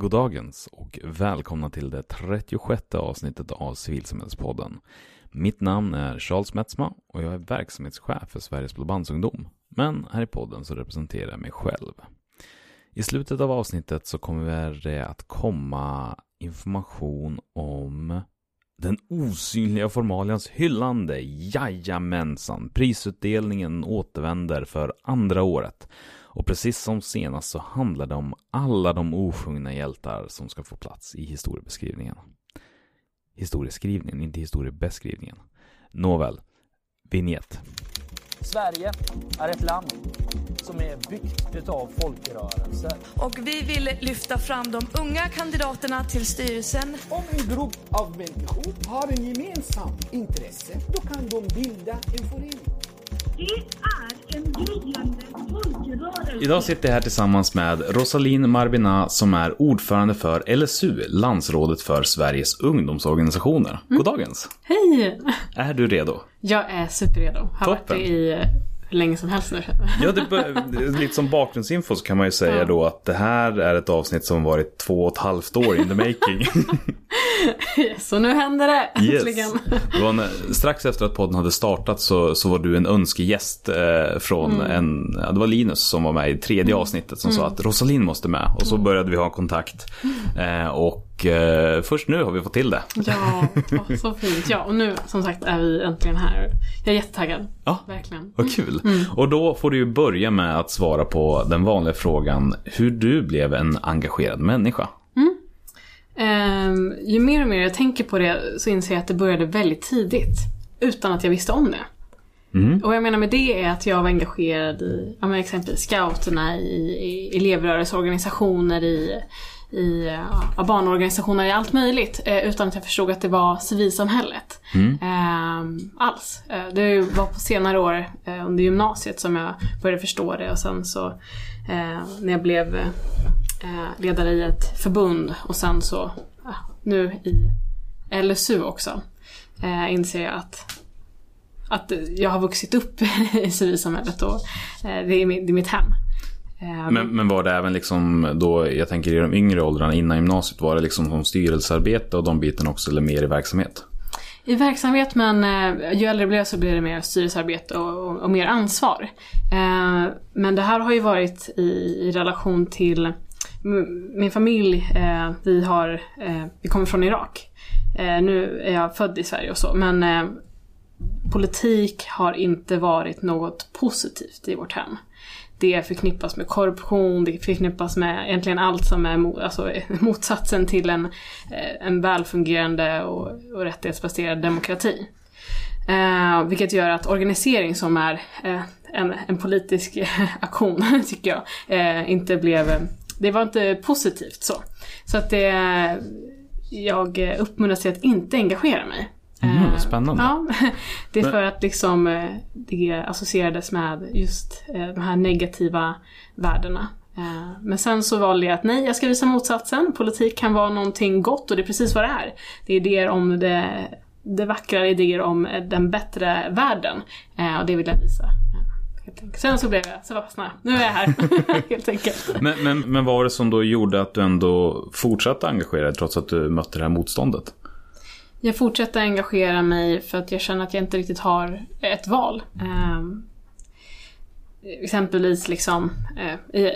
Goddagens och välkomna till det 36 avsnittet av Civilsamhällespodden. Mitt namn är Charles Metzma och jag är verksamhetschef för Sveriges Blåbandsungdom. Men här i podden så representerar jag mig själv. I slutet av avsnittet så kommer det att komma information om den osynliga formalians hyllande. Jajamensan! Prisutdelningen återvänder för andra året. Och precis som senast så handlar det om alla de osjungna hjältar som ska få plats i historiebeskrivningen. Historieskrivningen, inte historiebeskrivningen. Nåväl, vignett. Sverige är ett land som är byggt utav folkrörelser. Och vi vill lyfta fram de unga kandidaterna till styrelsen. Om en grupp av människor har en gemensam intresse, då kan de bilda en förening. Det är en gryende folkrörelse. Idag sitter jag här tillsammans med Rosaline Marbina som är ordförande för LSU, Landsrådet för Sveriges ungdomsorganisationer. Goddagens! Hej! Är du redo? Jag är superredo. Har varit Toppen. det i hur länge som helst nu. Ja, det lite som bakgrundsinfo så kan man ju säga Ja. då att det här är ett avsnitt som varit två och ett halvt år in the making. Så nu händer det Yes. äntligen. Det var när, strax efter att podden hade startat så, så var du en önskegäst eh, från en, ja, det var Linus som var med i tredje avsnittet som sa att Rosalind måste med. Och så började vi ha kontakt. Eh, och eh, först nu har vi fått till det. Ja, så fint. Ja, och nu som sagt är vi äntligen här. Jag är jättetaggad. Ja. Verkligen. Vad kul. Och då får du ju börja med att svara på den vanliga frågan hur du blev en engagerad människa. Ehm, ju mer och mer jag tänker på det så inser jag att det började väldigt tidigt. Utan att jag visste om det. Mm. Och jag menar med det är att jag var engagerad i ja, exempelvis scouterna, i, i elevrörelseorganisationer, i, i ja, barnorganisationer, i allt möjligt. Eh, utan att jag förstod att det var civilsamhället. Ehm, alls. Eh, det var på senare år eh, under gymnasiet som jag började förstå det och sen så eh, när jag blev eh, ledare i ett förbund och sen så ja, nu i LSU också eh, inser jag att att jag har vuxit upp i civilsamhället och det är mitt, det är mitt hem. Eh, Men, men var det även liksom då, jag tänker i de yngre åldrarna innan gymnasiet, var det liksom som styrelsearbete och de bitarna också eller mer i verksamhet? I verksamhet men eh, ju äldre jag blev så blev det mer styrelsearbete och, och, och mer ansvar. Eh, men det här har ju varit i, i relation till min familj. Eh, vi, har, eh, vi kommer från Irak. Eh, nu är jag född i Sverige och så men eh, politik har inte varit något positivt i vårt hem. Det förknippas med korruption, det förknippas med egentligen allt som är mo- alltså, motsatsen till en, eh, en välfungerande och, och rättighetsbaserad demokrati. Eh, vilket gör att organisering som är eh, en, en politisk aktion, tycker jag, eh, inte blev... Eh, det var inte positivt så. Så att det... Jag uppmuntras till att inte engagera mig. Mm, Eh, spännande. Ja, det är för att liksom eh, det associerades med just eh, de här negativa värdena. Men sen så valde jag att nej, jag ska visa motsatsen. Politik kan vara någonting gott och det är precis vad det är. Det är idéer om det, det vackra, idéer om den bättre världen. Och det vill jag visa. Sen så blev jag, så fastnade jag. Nu är jag här, helt enkelt. Men, men, men vad var det som då gjorde att du ändå fortsatte engagera dig trots att du mötte det här motståndet? Jag fortsätter engagera mig för att jag känner att jag inte riktigt har ett val. Eh, exempelvis liksom eh, i,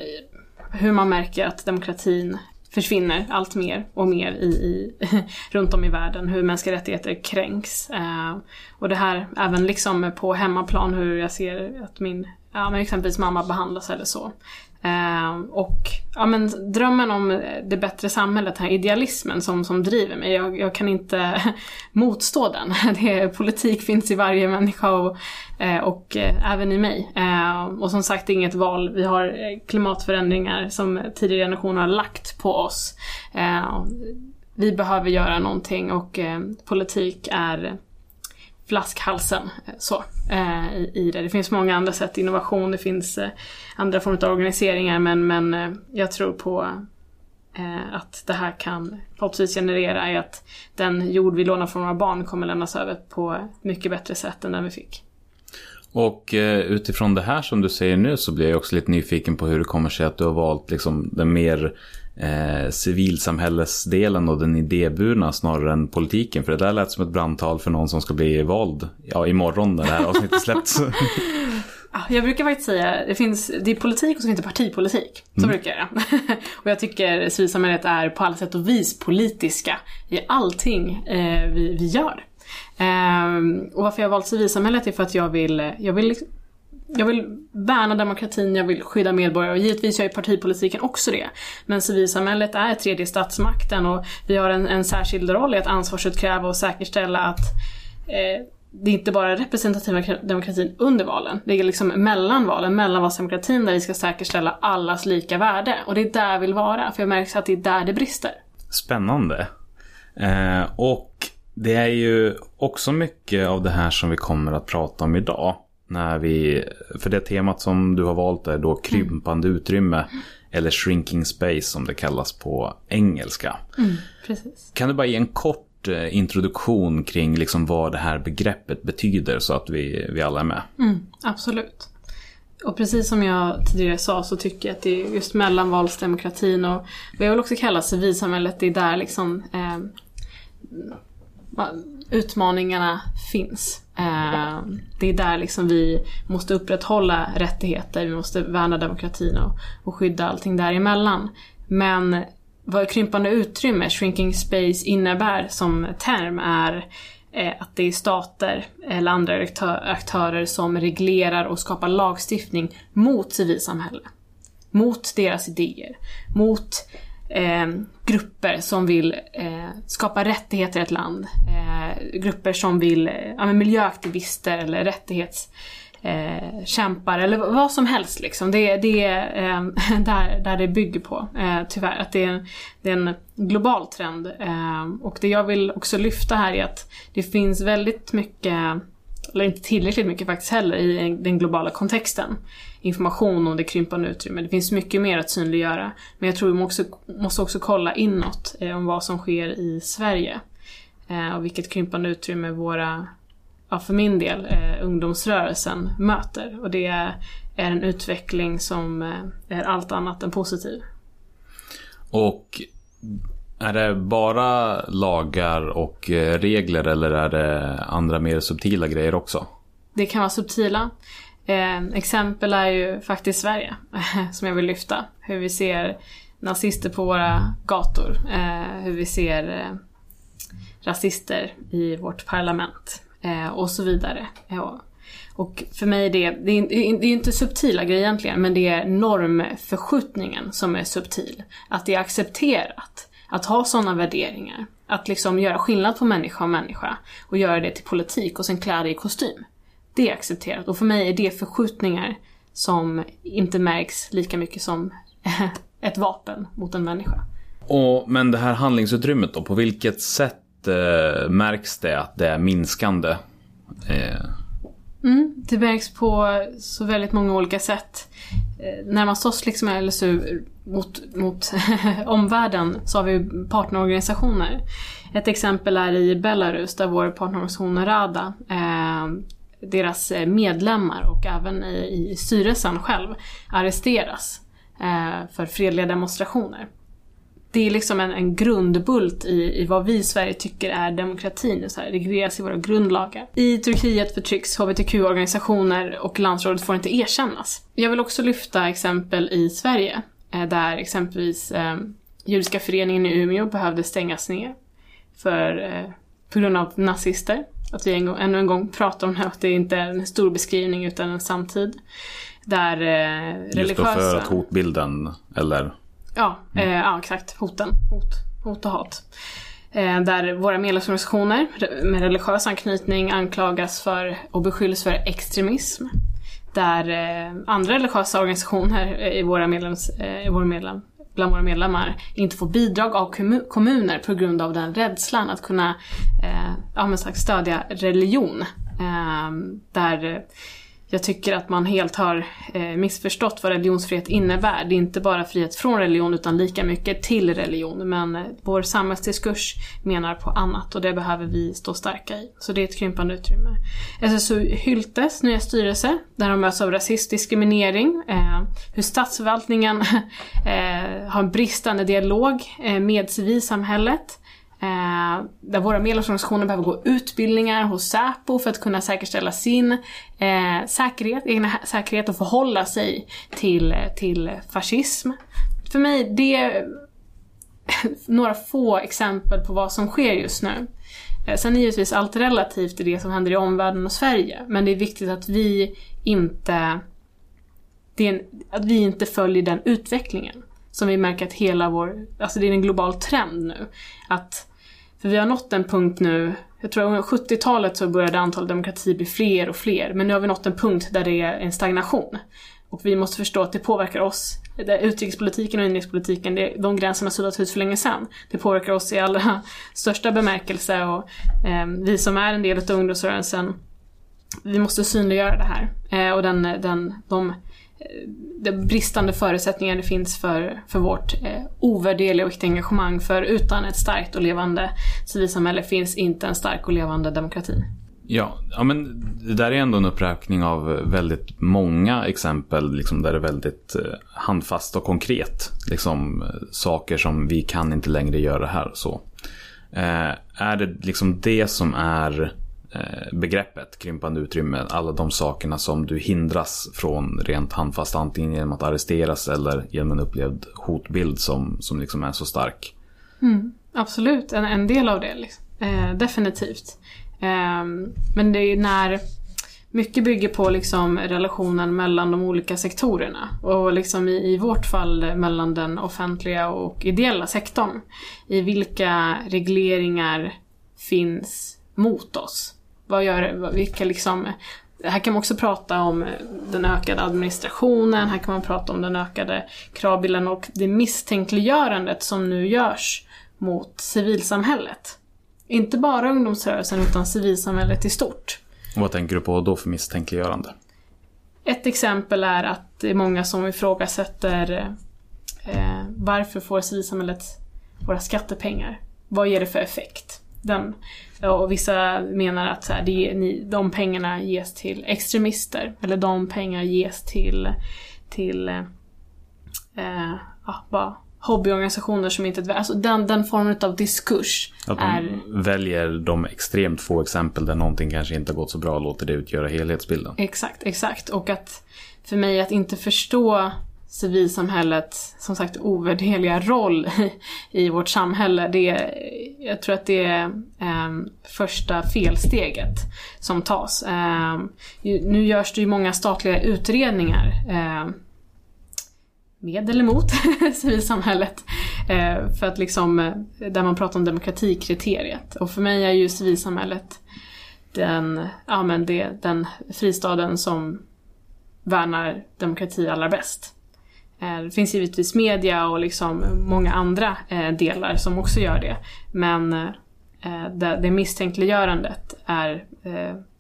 hur man märker att demokratin försvinner allt mer och mer i, i, runt om i världen. Hur mänskliga rättigheter kränks. Eh, och det här även liksom på hemmaplan hur jag ser att min ja, men exempelvis mamma behandlas eller så. Eh, och ja, men drömmen om det bättre samhället, den här idealismen som, som driver mig, jag, jag kan inte motstå den. Det är, politik finns i varje människa och, eh, och eh, även i mig. Eh, och som sagt, det är inget val. Vi har eh, klimatförändringar som tidigare generationer har lagt på oss. Eh, vi behöver göra någonting och eh, politik är flaskhalsen eh, så, eh, i, i det. Det finns många andra sätt, innovation, det finns eh, andra former av organiseringar men, men eh, jag tror på eh, att det här kan förhoppningsvis generera är att den jord vi lånar från våra barn kommer lämnas över på mycket bättre sätt än den vi fick. Och eh, utifrån det här som du säger nu så blir jag också lite nyfiken på hur det kommer sig att du har valt liksom den mer eh, civilsamhällesdelen och den idéburna snarare än politiken. För det där lät som ett brandtal för någon som ska bli vald ja, imorgon när det här avsnittet släpps. Ja, Jag brukar faktiskt säga, det finns, det är politik och så finns det partipolitik. Så brukar jag och jag tycker civilsamhället är på alla sätt och vis politiska i allting eh, vi, vi gör. Ehm, och varför jag har valt civilsamhället är för att jag vill, jag vill liksom- jag vill värna demokratin, jag vill skydda medborgare och givetvis gör ju partipolitiken också det. Men civilsamhället är tredje statsmakten och vi har en, en särskild roll i att ansvarsutkräva och säkerställa att eh, det är inte bara representativa demokratin under valen. Det är liksom mellan valen, mellanvalsdemokratin där vi ska säkerställa allas lika värde. Och det är där jag vill vara, för jag märker att det är där det brister. Spännande. Eh, och det är ju också mycket av det här som vi kommer att prata om idag. När vi, för det temat som du har valt är då krympande utrymme. Eller shrinking space som det kallas på engelska. Precis. Kan du bara ge en kort eh, introduktion kring liksom vad det här begreppet betyder så att vi, vi alla är med? Absolut. Och precis som jag tidigare sa så tycker jag att det är just mellanvalsdemokratin och vad jag vill också kalla civilsamhället, det är där liksom eh, utmaningarna finns. Eh, det är där liksom vi måste upprätthålla rättigheter, vi måste värna demokratin och, och skydda allting däremellan. Men vad krympande utrymme, shrinking space, innebär som term är eh, att det är stater eller andra aktörer som reglerar och skapar lagstiftning mot civilsamhälle. Mot deras idéer. Mot eh, grupper som vill eh, skapa rättigheter i ett land. Eh, grupper som vill, eh, ja, men miljöaktivister eller rättighetskämpar eh, eller vad som helst liksom. Det, det är eh, där, där det bygger på, eh, tyvärr. Att det är, det är en global trend. Eh, och det jag vill också lyfta här är att det finns väldigt mycket, eller inte tillräckligt mycket faktiskt heller, i den globala kontexten. Information om det krympande utrymmet. Det finns mycket mer att synliggöra. Men jag tror vi måste, måste också kolla inåt eh, om vad som sker i Sverige. Eh, och vilket krympande utrymme våra ja, för min del, eh, ungdomsrörelsen möter. Och det är, är en utveckling som eh, är allt annat än positiv. Och är det bara lagar och eh, regler eller är det andra mer subtila grejer också? Det kan vara subtila. Eh, exempel är ju faktiskt Sverige, som jag vill lyfta. Hur vi ser nazister på våra gator. Eh, hur vi ser eh, rasister i vårt parlament. Eh, och så vidare. Ja. Och för mig är det, det är, det är inte subtila grejer egentligen, men det är normförskjutningen som är subtil. Att det är accepterat att ha sådana värderingar. Att liksom göra skillnad på människa och människa och göra det till politik och sen klä det i kostym. Det är accepterat och för mig är det förskjutningar som inte märks lika mycket som ett vapen mot en människa. Och, men det här handlingsutrymmet då, på vilket sätt eh, märks det att det är minskande? Eh, Mm, det märks på så väldigt många olika sätt. Eh, närmast oss liksom är LSU mot, mot omvärlden så har vi partnerorganisationer. Ett exempel är i Belarus där vår partnerorganisation Rada, eh, deras eh, medlemmar och även i, i styrelsen själv arresteras eh, för fredliga demonstrationer. Det är liksom en, en grundbult i, i vad vi i Sverige tycker är demokratin. Så här, det regleras i våra grundlagar. I Turkiet förtrycks hbtq-organisationer och landsrådet får inte erkännas. Jag vill också lyfta exempel i Sverige. eh, Där exempelvis eh, Judiska föreningen i Umeå behövde stängas ner. För, eh, på grund av nazister. Att vi en gång, ännu en gång pratar om det här, att det inte är en stor beskrivning utan en samtid. Där eh, just religiösa... för att hotbilden, eller? Ja, eh, ja exakt. Hoten. Hot, hot och hat. Eh, där våra medlemsorganisationer med religiös anknytning anklagas för och beskylls för extremism. Där eh, andra religiösa organisationer i våra medlems, eh, i vår medlem, bland våra medlemmar inte får bidrag av kommuner på grund av den rädslan att kunna eh, ja, men sagt, stödja religion. Eh, där eh, jag tycker att man helt har eh, missförstått vad religionsfrihet innebär. Det är inte bara frihet från religion utan lika mycket till religion. Men eh, vår samhällsdiskurs menar på annat och det behöver vi stå starka i. Så det är ett krympande utrymme. SSU Hyltes nya styrelse, där de möts av rasistisk diskriminering, eh, hur statsförvaltningen eh, har en bristande dialog eh, med civilsamhället. Eh, där våra medlemsorganisationer behöver gå utbildningar hos Säpo för att kunna säkerställa sin eh, säkerhet, egna säkerhet och förhålla sig till, till fascism. För mig, det är några få exempel på vad som sker just nu. Eh, Sen är givetvis allt relativt i det som händer i omvärlden och Sverige, men det är viktigt att vi inte det är en, att vi inte följer den utvecklingen. Som vi märker att hela vår, alltså det är en global trend nu. Att, för vi har nått en punkt nu, jag tror att 70-talet så började antalet demokratier bli fler och fler, men nu har vi nått en punkt där det är en stagnation. Och vi måste förstå att det påverkar oss. Det utrikespolitiken och inrikespolitiken, det, de gränserna suddats ut för länge sedan. Det påverkar oss i allra största bemärkelse och eh, vi som är en del av ungdomsrörelsen, vi måste synliggöra det här. Eh, och den, den, de de bristande förutsättningar det finns för, för vårt eh, ovärderliga och viktiga engagemang. För utan ett starkt och levande civilsamhälle finns inte en stark och levande demokrati. Ja, ja, men det där är ändå en uppräkning av väldigt många exempel liksom, där det är väldigt eh, handfast och konkret. Liksom, eh, saker som vi kan inte längre göra här så. Eh, är det liksom det som är eh, Eh, begreppet krympande utrymme? Alla de sakerna som du hindras från rent handfast antingen genom att arresteras eller genom en upplevd hotbild som, som liksom är så stark. Mm, absolut, en, en del av det. Liksom. Eh, definitivt. Eh, men det är när mycket bygger på liksom relationen mellan de olika sektorerna. Och liksom i, i vårt fall mellan den offentliga och ideella sektorn. I vilka regleringar finns mot oss? Vad gör, vilka liksom här kan man också prata om den ökade administrationen, här kan man prata om den ökade kravbilden och det misstänkliggörandet som nu görs mot civilsamhället. Inte bara ungdomsrörelsen utan civilsamhället i stort. Och vad tänker du på då för misstänkliggörande? Ett exempel är att det är många som ifrågasätter eh, varför får civilsamhället våra skattepengar? Vad ger det för effekt? Den, och vissa menar att så här, det, ni, de pengarna ges till extremister eller de pengar ges till, till eh, ja, bara hobbyorganisationer som inte... Alltså den, den formen av diskurs Att de är... väljer de extremt få exempel där någonting kanske inte har gått så bra och låter det utgöra helhetsbilden. Exakt, exakt. Och att för mig att inte förstå civilsamhällets, som sagt, ovärderliga roll i, i vårt samhälle, det, jag tror att det är eh, första felsteget som tas. Eh, nu görs det ju många statliga utredningar eh, med eller mot civilsamhället. Eh, för att liksom, eh, där man pratar om demokratikriteriet. Och för mig är ju civilsamhället den, ja, men det, den fristaden som värnar demokrati allra bäst. Eh, det finns givetvis media och liksom många andra eh, delar som också gör det. Men eh, det, misstänkliggörandet är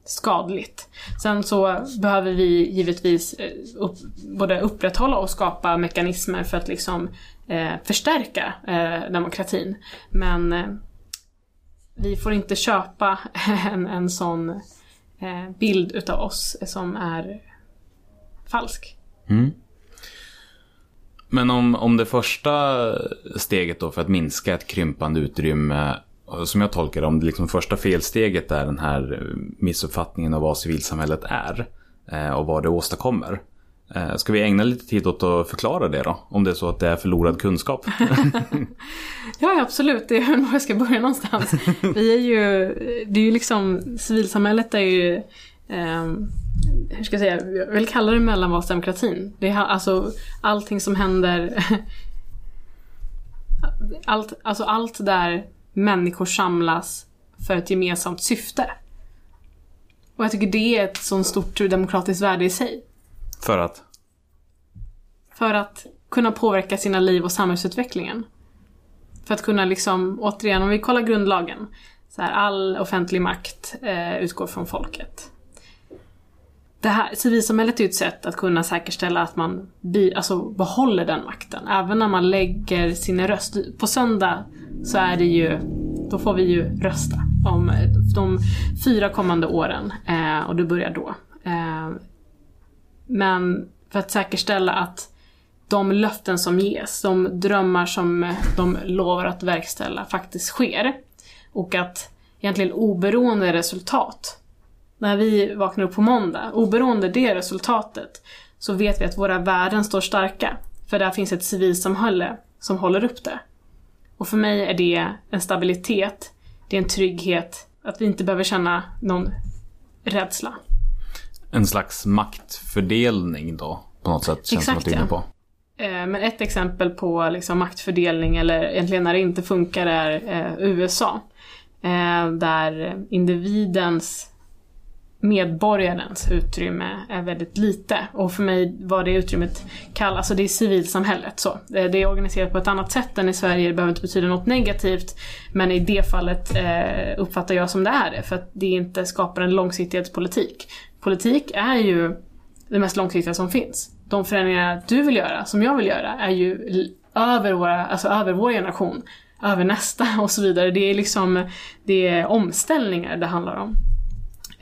skadligt. Sen så behöver vi givetvis upp, både upprätthålla och skapa mekanismer för att liksom eh, förstärka eh, demokratin. Men eh, vi får inte köpa en, en sån eh, bild utav oss som är falsk. Mm. Men om, om det första steget då för att minska ett krympande utrymme, som jag tolkar det, om det liksom första felsteget är den här missuppfattningen av vad civilsamhället är eh, och vad det åstadkommer. Eh, ska vi ägna lite tid åt att förklara det då? Om det är så att det är förlorad kunskap. Ja, ja, absolut. Det är nog jag ska börja någonstans. Vi är ju, det är ju liksom, civilsamhället är ju, ehm, hur ska jag säga, jag vill kalla det mellanvalsdemokratin. Det är alltså allting som händer, allt, alltså allt där människor samlas för ett gemensamt syfte. Och jag tycker det är ett sånt stort demokratiskt värde i sig. För att? För att kunna påverka sina liv och samhällsutvecklingen. För att kunna liksom, återigen, om vi kollar grundlagen. Så här, all offentlig makt eh, utgår från folket det här, civilsamhället är ju ett sätt att kunna säkerställa att man bi, alltså behåller den makten. Även när man lägger sin röst. På söndag så är det ju, då får vi ju rösta om eh, de fyra kommande åren. Eh, och det börjar då. Eh, men för att säkerställa att de löften som ges, de drömmar som eh, de lovar att verkställa faktiskt sker. Och att egentligen oberoende resultat, när vi vaknar upp på måndag, oberoende det resultatet, så vet vi att våra värden står starka. För där finns ett civilsamhälle som håller upp det. Och för mig är det en stabilitet, det är en trygghet, att vi inte behöver känna någon rädsla. En slags maktfördelning då, på något sätt, känns Exakt, som att du är inne ja. på. Eh, Men ett exempel på liksom maktfördelning, eller egentligen när det inte funkar, är eh, USA. Eh, där individens, medborgarens utrymme är väldigt lite. Och för mig var det utrymmet kallas, alltså det är civilsamhället så. Det är organiserat på ett annat sätt än i Sverige, det behöver inte betyda något negativt. Men i det fallet eh, uppfattar jag som det är det, för att det inte skapar en långsiktighetspolitik. Politik är ju det mest långsiktiga som finns. De förändringar du vill göra, som jag vill göra, är ju över, våra, alltså över vår generation, över nästa och så vidare. Det är liksom det är omställningar det handlar om.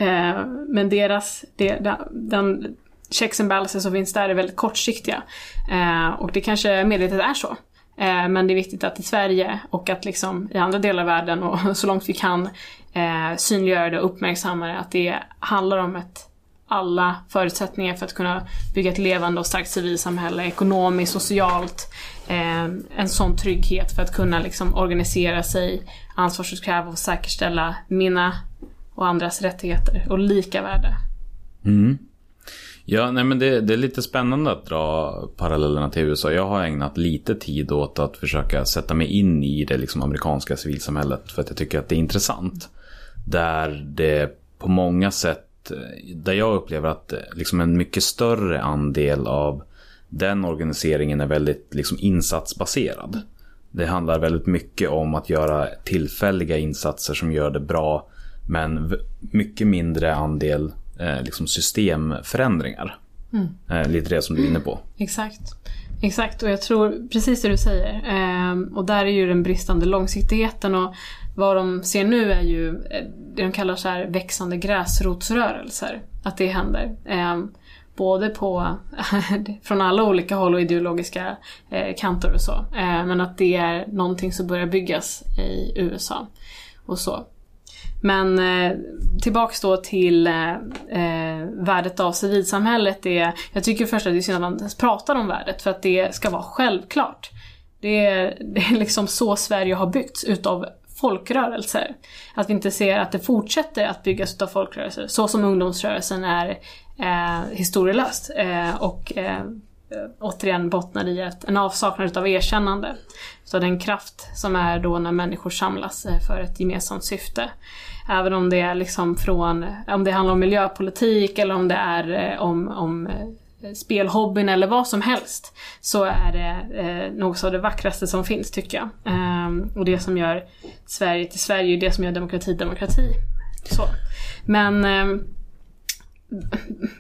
Eh, men deras, det, den, den checks and balances som finns där är väldigt kortsiktiga. Eh, och det kanske medvetet är så. Eh, men det är viktigt att i Sverige och att liksom i andra delar av världen och så långt vi kan eh, synliggöra det och uppmärksamma det, att det handlar om ett alla förutsättningar för att kunna bygga ett levande och starkt civilsamhälle, ekonomiskt, socialt, eh, en sån trygghet för att kunna liksom organisera sig, ansvarsutkräva och säkerställa mina och andras rättigheter och lika värde. Mm. Ja, nej men det, det är lite spännande att dra parallellerna till USA. Jag har ägnat lite tid åt att försöka sätta mig in i det liksom amerikanska civilsamhället för att jag tycker att det är intressant. Där det på många sätt, där jag upplever att liksom en mycket större andel av den organiseringen är väldigt liksom insatsbaserad. Det handlar väldigt mycket om att göra tillfälliga insatser som gör det bra men mycket mindre andel eh, liksom systemförändringar. Eh, lite det som du är inne på. Exakt. Exakt, och jag tror precis det du säger. Ehm, och där är ju den bristande långsiktigheten och vad de ser nu är ju eh, det de kallar så här växande gräsrotsrörelser. Att det händer. Ehm, både på, från alla olika håll och ideologiska eh, kanter och så. Eh, men att det är någonting som börjar byggas i USA. Och så. Men eh, tillbaks då till eh, eh, värdet av civilsamhället. Det, jag tycker först att det är synd att man ens pratar om värdet för att det ska vara självklart. Det är, det är liksom så Sverige har byggts utav folkrörelser. Att vi inte ser att det fortsätter att byggas utav folkrörelser. Så som ungdomsrörelsen är eh, historielöst. Eh, och eh, återigen bottnar i ett, en avsaknad utav erkännande. Så den kraft som är då när människor samlas eh, för ett gemensamt syfte. Även om det är liksom från, om det handlar om miljöpolitik eller om det är eh, om, om eh, spelhobbyn eller vad som helst. Så är det eh, något av det vackraste som finns tycker jag. Ehm, och det som gör Sverige till Sverige är det som gör demokrati demokrati. Så. Men eh,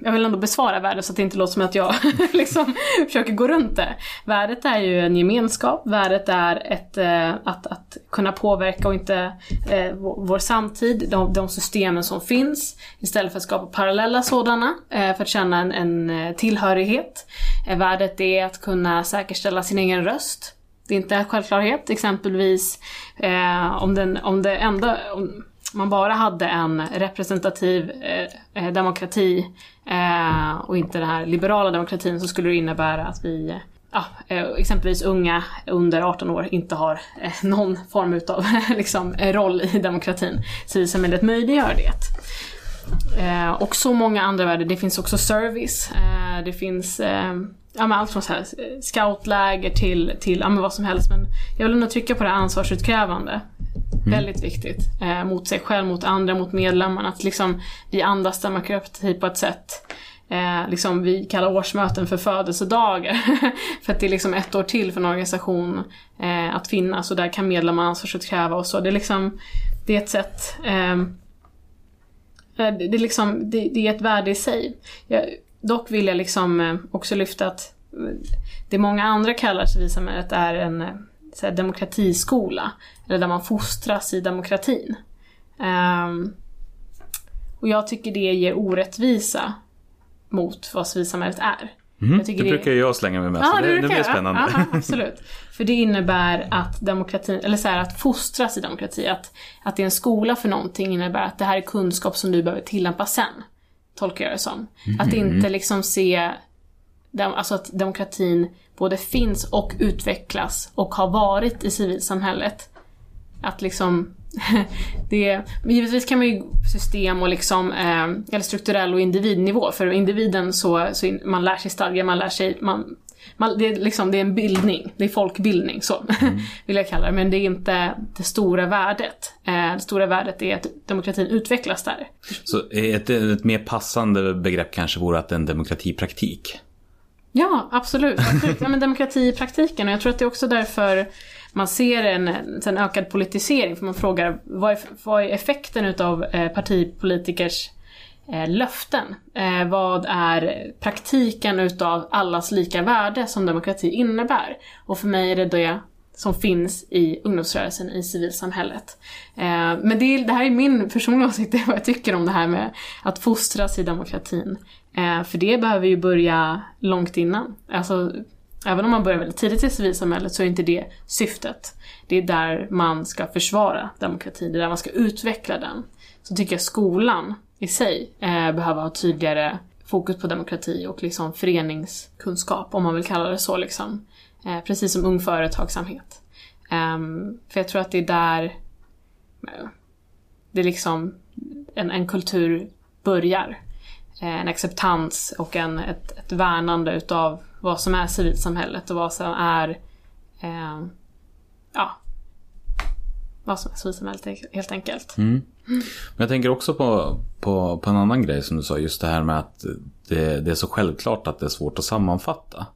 jag vill ändå besvara värdet så att det inte låter som att jag liksom försöker gå runt det. Värdet är ju en gemenskap, värdet är ett, eh, att, att kunna påverka och inte eh, vår, samtid, de, de systemen som finns, istället för att skapa parallella sådana, eh, för att känna en, en eh, tillhörighet. Eh, värdet är att kunna säkerställa sin egen röst. Det är inte en självklarhet, exempelvis eh, om, den, om det enda om, man bara hade en representativ eh, eh, demokrati eh, och inte den här liberala demokratin så skulle det innebära att vi Ja, eh, exempelvis unga under 18 år inte har eh, någon form utav liksom, roll i demokratin. Civilsamhället möjliggör det. Eh, och så många andra värden. Det finns också service. Eh, det finns eh, ja, men allt från så här, eh, scoutläger till, till ja, men vad som helst. Men jag vill ändå trycka på det här ansvarsutkrävande. Väldigt viktigt. Eh, mot sig själv, mot andra, mot medlemmarna. Att liksom, vi andas demokrati på ett sätt. Eh, liksom, vi kallar årsmöten för födelsedagar. för att det är liksom ett år till för en organisation eh, att finnas och där kan medlemmar ansvarsutkräva och så. Det är liksom, det är ett sätt eh, Eh, Det, det, är liksom, det, det är ett värde i sig. Jag, dock vill jag liksom eh, också lyfta att eh, det många andra kallar civilsamhället är en eh, så här, demokratiskola. Eller där man fostras i demokratin. Ehm, och jag tycker det ger orättvisa mot vad civilsamhället är. Mm, Jag det det- brukar jag slänga mig med, Ja, så det, det brukar blir spännande. Ja, absolut. För det innebär att demokratin, eller så här, att fostras i demokrati, att, att det är en skola för någonting innebär att det här är kunskap som du behöver tillämpa sen. Tolkar jag det som. Att inte liksom se, dem- alltså att demokratin både finns och utvecklas och har varit i civilsamhället. Att liksom, det, men givetvis kan man ju system och liksom, eh, eller strukturell och individnivå. För individen så, så in, man lär sig stadgar, man lär sig, man, man, det, är liksom, det är en bildning, det är folkbildning så, vill jag kalla det. Men det är inte det stora värdet. Eh, det stora värdet är att demokratin utvecklas där. Så ett, ett mer passande begrepp kanske vore att en demokratipraktik. Ja, absolut. absolut. Ja, men demokrati i praktiken. Och jag tror att det är också därför man ser en, en ökad politisering. För man frågar vad är, vad är effekten utav eh, partipolitikers Eh, löften? Eh, vad är praktiken utav allas lika värde som demokrati innebär? Och för mig är det det som finns i ungdomsrörelsen, i civilsamhället. Eh, men det, är, det här är min personliga åsikt, det är vad jag tycker om det här med att fostras i demokratin. För det behöver ju börja långt innan. Alltså, även om man börjar väldigt tidigt i civilsamhället så är inte det syftet. Det är där man ska försvara demokratin, det är där man ska utveckla den. Så tycker jag skolan i sig eh, behöver ha tydligare fokus på demokrati och liksom föreningskunskap, om man vill kalla det så. Liksom. Eh, precis som ung företagsamhet. Eh, för jag tror att det är där eh, det är liksom en, en kultur börjar. Eh, en acceptans och en, ett, ett värnande utav vad som är civilsamhället och vad som är eh, ja, vad som är civilsamhället helt enkelt. Mm. Men jag tänker också på, på, på en annan grej som du sa, just det här med att det, det är så självklart att det är svårt att sammanfatta.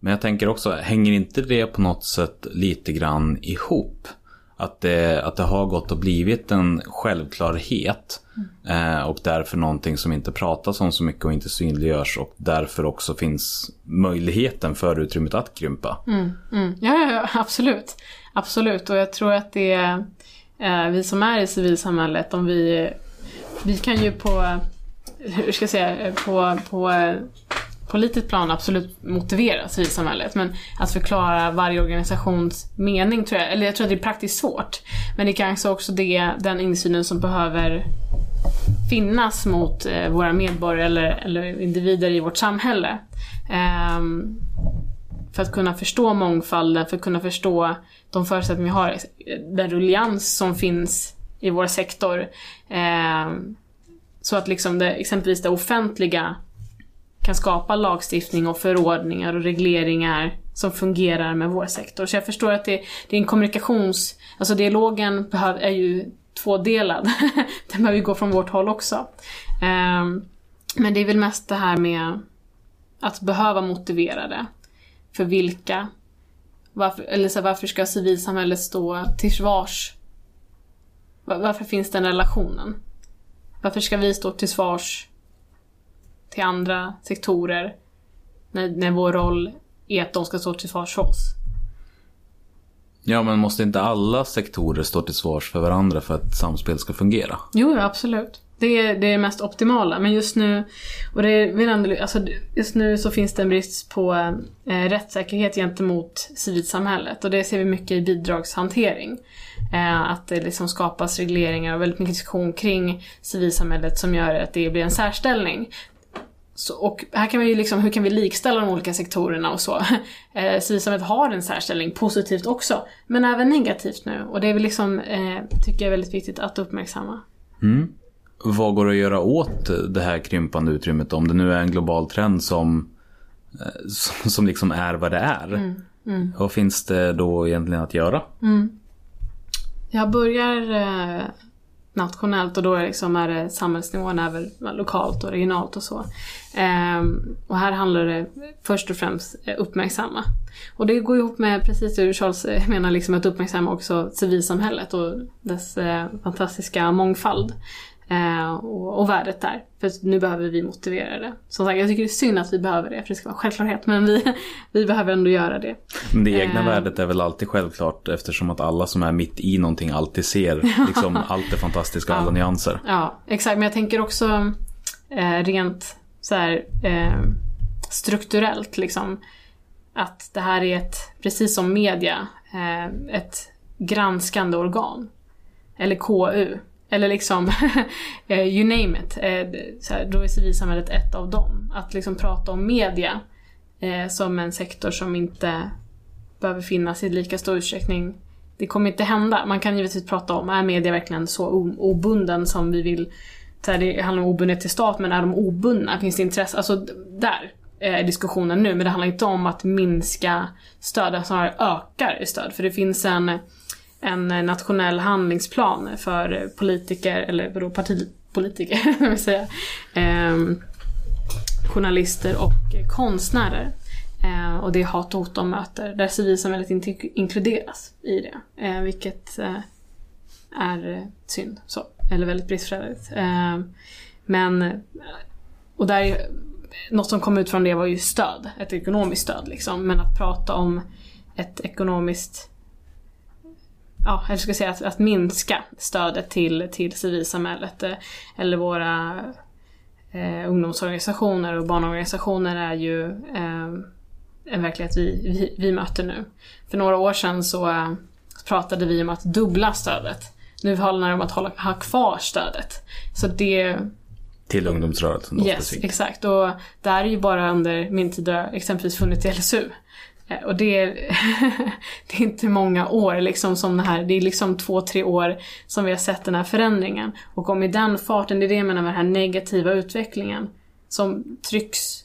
Men jag tänker också, hänger inte det på något sätt lite grann ihop? Att det, att det har gått och blivit en självklarhet eh, och därför någonting som inte pratas om så mycket och inte synliggörs och därför också finns möjligheten för utrymmet att krympa. Mm, mm. ja, ja, ja, absolut. Absolut, och jag tror att det är eh, Eh, vi som är i civilsamhället, om vi, vi kan ju på, hur ska jag säga, eh, på, på eh, politiskt plan absolut motivera civilsamhället. Men att förklara varje organisations mening tror jag, eller jag tror att det är praktiskt svårt. Men det är kanske också det, den insynen som behöver finnas mot våra medborgare eller, eller individer i vårt samhälle. Um, för att kunna förstå mångfalden, för att kunna förstå de förutsättningar vi har, den rullians som finns i vår sektor. Eh, så att liksom det, exempelvis det offentliga kan skapa lagstiftning och förordningar och regleringar som fungerar med vår sektor. Så jag förstår att det, det är en kommunikations... Alltså dialogen behöv, är ju tvådelad. Den behöver ju gå från vårt håll också. Eh, men det är väl mest det här med att behöva motivera det. För vilka? Varför, eller så här, varför ska civilsamhället stå till svars? Var- Varför finns den relationen? Varför ska vi stå till svars till andra sektorer när, när vår roll är att de ska stå till svars för oss? Ja, men måste inte alla sektorer stå till svars för varandra för att samspel ska fungera? Jo, absolut. Det är det är mest optimala. Men just nu, och det är, ändå, alltså, just nu så finns det en brist på eh, rättssäkerhet gentemot civilsamhället. Och det ser vi mycket i bidragshantering. Eh, att det liksom skapas regleringar och väldigt mycket diskussion kring civilsamhället som gör att det blir en särställning. Så, och här kan vi ju liksom, hur kan vi likställa de olika sektorerna och så? Eh, civilsamhället har en särställning, positivt också, men även negativt nu. Och det är väl liksom, eh, tycker jag är väldigt viktigt att uppmärksamma. Mm. Vad går det att göra åt det här krympande utrymmet om det nu är en global trend som, eh, som, som liksom är vad det är? Vad finns det då egentligen att göra? Jag börjar eh, nationellt och då liksom, är det samhällsnivån även lokalt och regionalt och så. Ehm, och här handlar det först och främst eh, uppmärksamma. Och det går ihop med precis det Charles eh, menar, liksom att uppmärksamma också civilsamhället och dess eh, fantastiska mångfald. Eh, och, och värdet där. För nu behöver vi motivera det. Som sagt, jag tycker det är synd att vi behöver det, för det ska vara självklarhet. Men vi, vi behöver ändå göra det. Men det egna Eh. värdet är väl alltid självklart eftersom att alla som är mitt i någonting alltid ser liksom allt det fantastiska och alla nyanser. Ja, exakt. Men jag tänker också eh, rent så här, eh, strukturellt liksom. Att det här är ett, precis som media, eh, ett granskande organ. Eller KU. Eller liksom, eh, you name it. Eh, så här, då är civilsamhället ett av dem. Att liksom prata om media eh, som en sektor som inte behöver finnas i lika stor utsträckning. Det kommer inte hända. Man kan givetvis prata om, är media verkligen så obunden som vi vill? Så här, det handlar om obundenhet till stat, men är de obundna? Finns det intresse? Alltså där eh, är diskussionen nu, men det handlar inte om att minska stöd, snarare ökar i stöd. För det finns en, en eh, nationell handlingsplan för politiker, eller vadå, partipolitiker, vill säga. eh, journalister och konstnärer. Eh, och det är hat och hot de möter, där civilsamhället inte inkluderas i det. Eh, vilket eh, är eh, synd, så. Eller väldigt bristfälligt. Ehm, eh, men, och där, något som kom ut från det var ju stöd, ett ekonomiskt stöd liksom. Men att prata om ett ekonomiskt ja, jag ska säga att, att minska stödet till, till civilsamhället eh, eller våra eh, ungdomsorganisationer och barnorganisationer är ju eh, en verklighet vi, vi, vi möter nu. För några år sedan så eh, pratade vi om att dubbla stödet. Nu handlar det om att hålla, ha kvar stödet. Så det, Till ungdomsrörelsen då yes, specifikt. exakt. Och det här är ju bara under min tid exempelvis funnits i LSU. Eh, och det är, det är inte många år liksom som det här, det är liksom två, tre år som vi har sett den här förändringen. Och om i den farten, det är det jag menar med den här negativa utvecklingen som trycks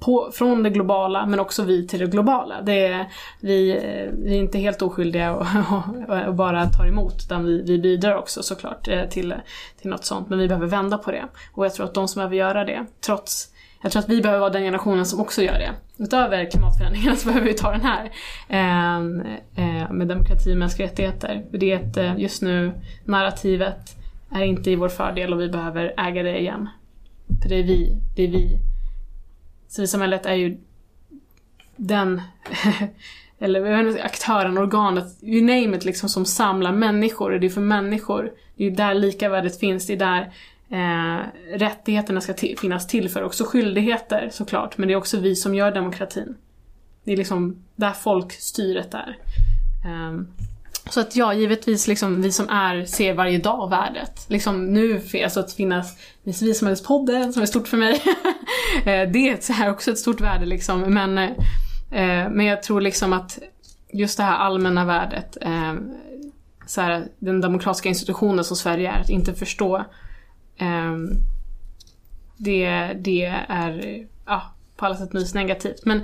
på, från det globala men också vi till det globala. Det är, vi, eh, vi är inte helt oskyldiga och, och, och bara tar emot utan vi, vi bidrar också såklart eh, till, till något sånt. Men vi behöver vända på det. Och jag tror att de som behöver göra det, trots jag tror att vi behöver vara den generationen som också gör det. Utöver klimatförändringarna så behöver vi ta den här ehm, eh, med demokrati och mänskliga rättigheter. För det är ett, eh, just nu, narrativet är inte i vår fördel och vi behöver äga det igen. För det är vi, det är vi. Civilsamhället är ju den, eller jag vet inte, aktören, organet, you name it, liksom som samlar människor. Det är för människor. Det är ju där likavärdet finns, det är där eh, rättigheterna ska till, finnas till för. Också skyldigheter såklart, men det är också vi som gör demokratin. Det är liksom där folkstyret är. Eh, så att ja, givetvis liksom vi som är, ser varje dag värdet. Liksom nu, alltså att finnas i Civilsamhällespodden som är stort för mig. Eh, det är så här också ett stort värde liksom. Men, eh, men jag tror liksom att just det här allmänna värdet, eh, så här, den demokratiska institutionen som Sverige är, att inte förstå Ehm, det, det är ja, på alla sätt vis negativt. Men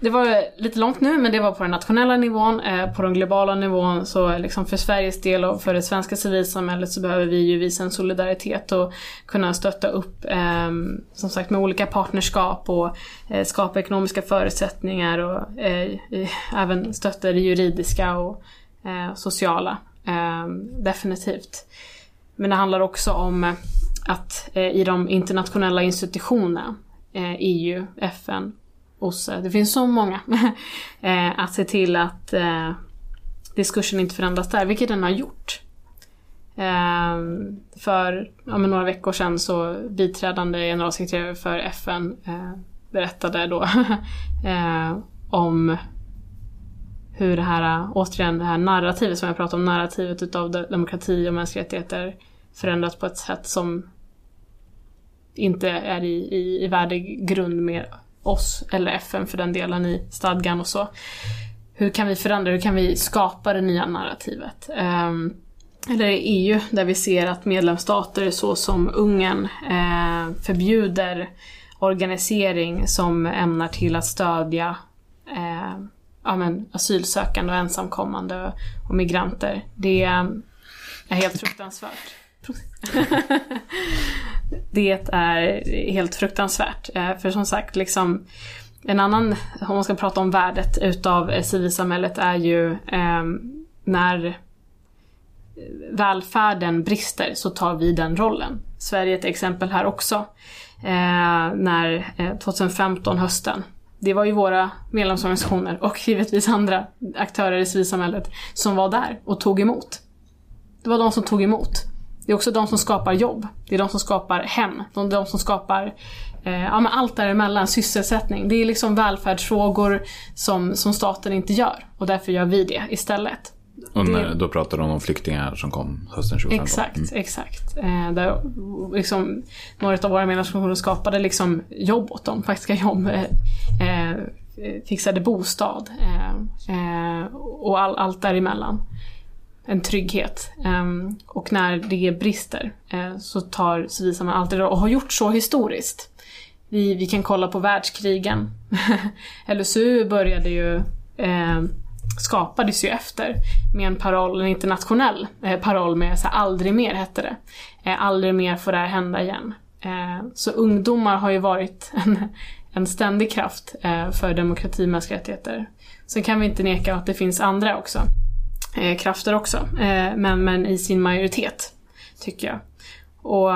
det var lite långt nu, men det var på den nationella nivån. Eh, på den globala nivån, så liksom för Sveriges del och för det svenska civilsamhället så behöver vi ju visa en solidaritet och kunna stötta upp, eh, som sagt, med olika partnerskap och eh, skapa ekonomiska förutsättningar och eh, i- även stötta det juridiska och eh, sociala. Ehm, definitivt. Men det handlar också om att eh, i de internationella institutionerna, eh, EU, FN, OSSE, det finns så många, eh, att se till att eh, diskursen inte förändras där, vilket den har gjort. Eh, för ja, men några veckor sedan så biträdande generalsekreterare för FN eh, berättade då eh, om hur det här, återigen det här narrativet som jag pratade om, narrativet utav demokrati och mänskliga rättigheter förändras på ett sätt som inte är i, i, i värdegrund med oss eller FN för den delen i stadgan och så. Hur kan vi förändra, hur kan vi skapa det nya narrativet? Ehm, eller i EU där vi ser att medlemsstater såsom Ungern eh, förbjuder organisering som ämnar till att stödja eh, ja, men, asylsökande och ensamkommande och migranter. Det är helt fruktansvärt. det är helt fruktansvärt. Eh, för som sagt, liksom en annan, om man ska prata om värdet utav civilsamhället är ju eh, när välfärden brister så tar vi den rollen. Sverige är ett exempel här också. Eh, när eh, 2015 hösten det var ju våra medlemsorganisationer och givetvis andra aktörer i civilsamhället som var där och tog emot. Det var de som tog emot. Det är också de som skapar jobb. Det är de som skapar hem. Det är de som skapar eh, ja, men allt däremellan, sysselsättning. Det är liksom välfärdsfrågor som, som staten inte gör. Och därför gör vi det istället. Och när, då pratar de om flyktingar som kom hösten 2015? Exakt, mm. exakt. Eh, där liksom, några av våra medlemsorganisationer skapade liksom jobb åt dem, faktiska jobb. Eh, eh fixade bostad eh, eh, och all, allt däremellan. En trygghet. Ehm, och när det brister eh, så tar civilsamhället alltid och har gjort så historiskt. Vi, vi kan kolla på världskrigen. LSU började ju ehm, skapades ju efter med en paroll, en internationell eh, paroll med så här, aldrig mer hette det. Eh, aldrig mer får det här hända igen. Eh, så ungdomar har ju varit en, en ständig kraft eh, för demokrati och mänskliga rättigheter. Sen kan vi inte neka att det finns andra också, eh, krafter också, eh, men, men i sin majoritet, tycker jag. Och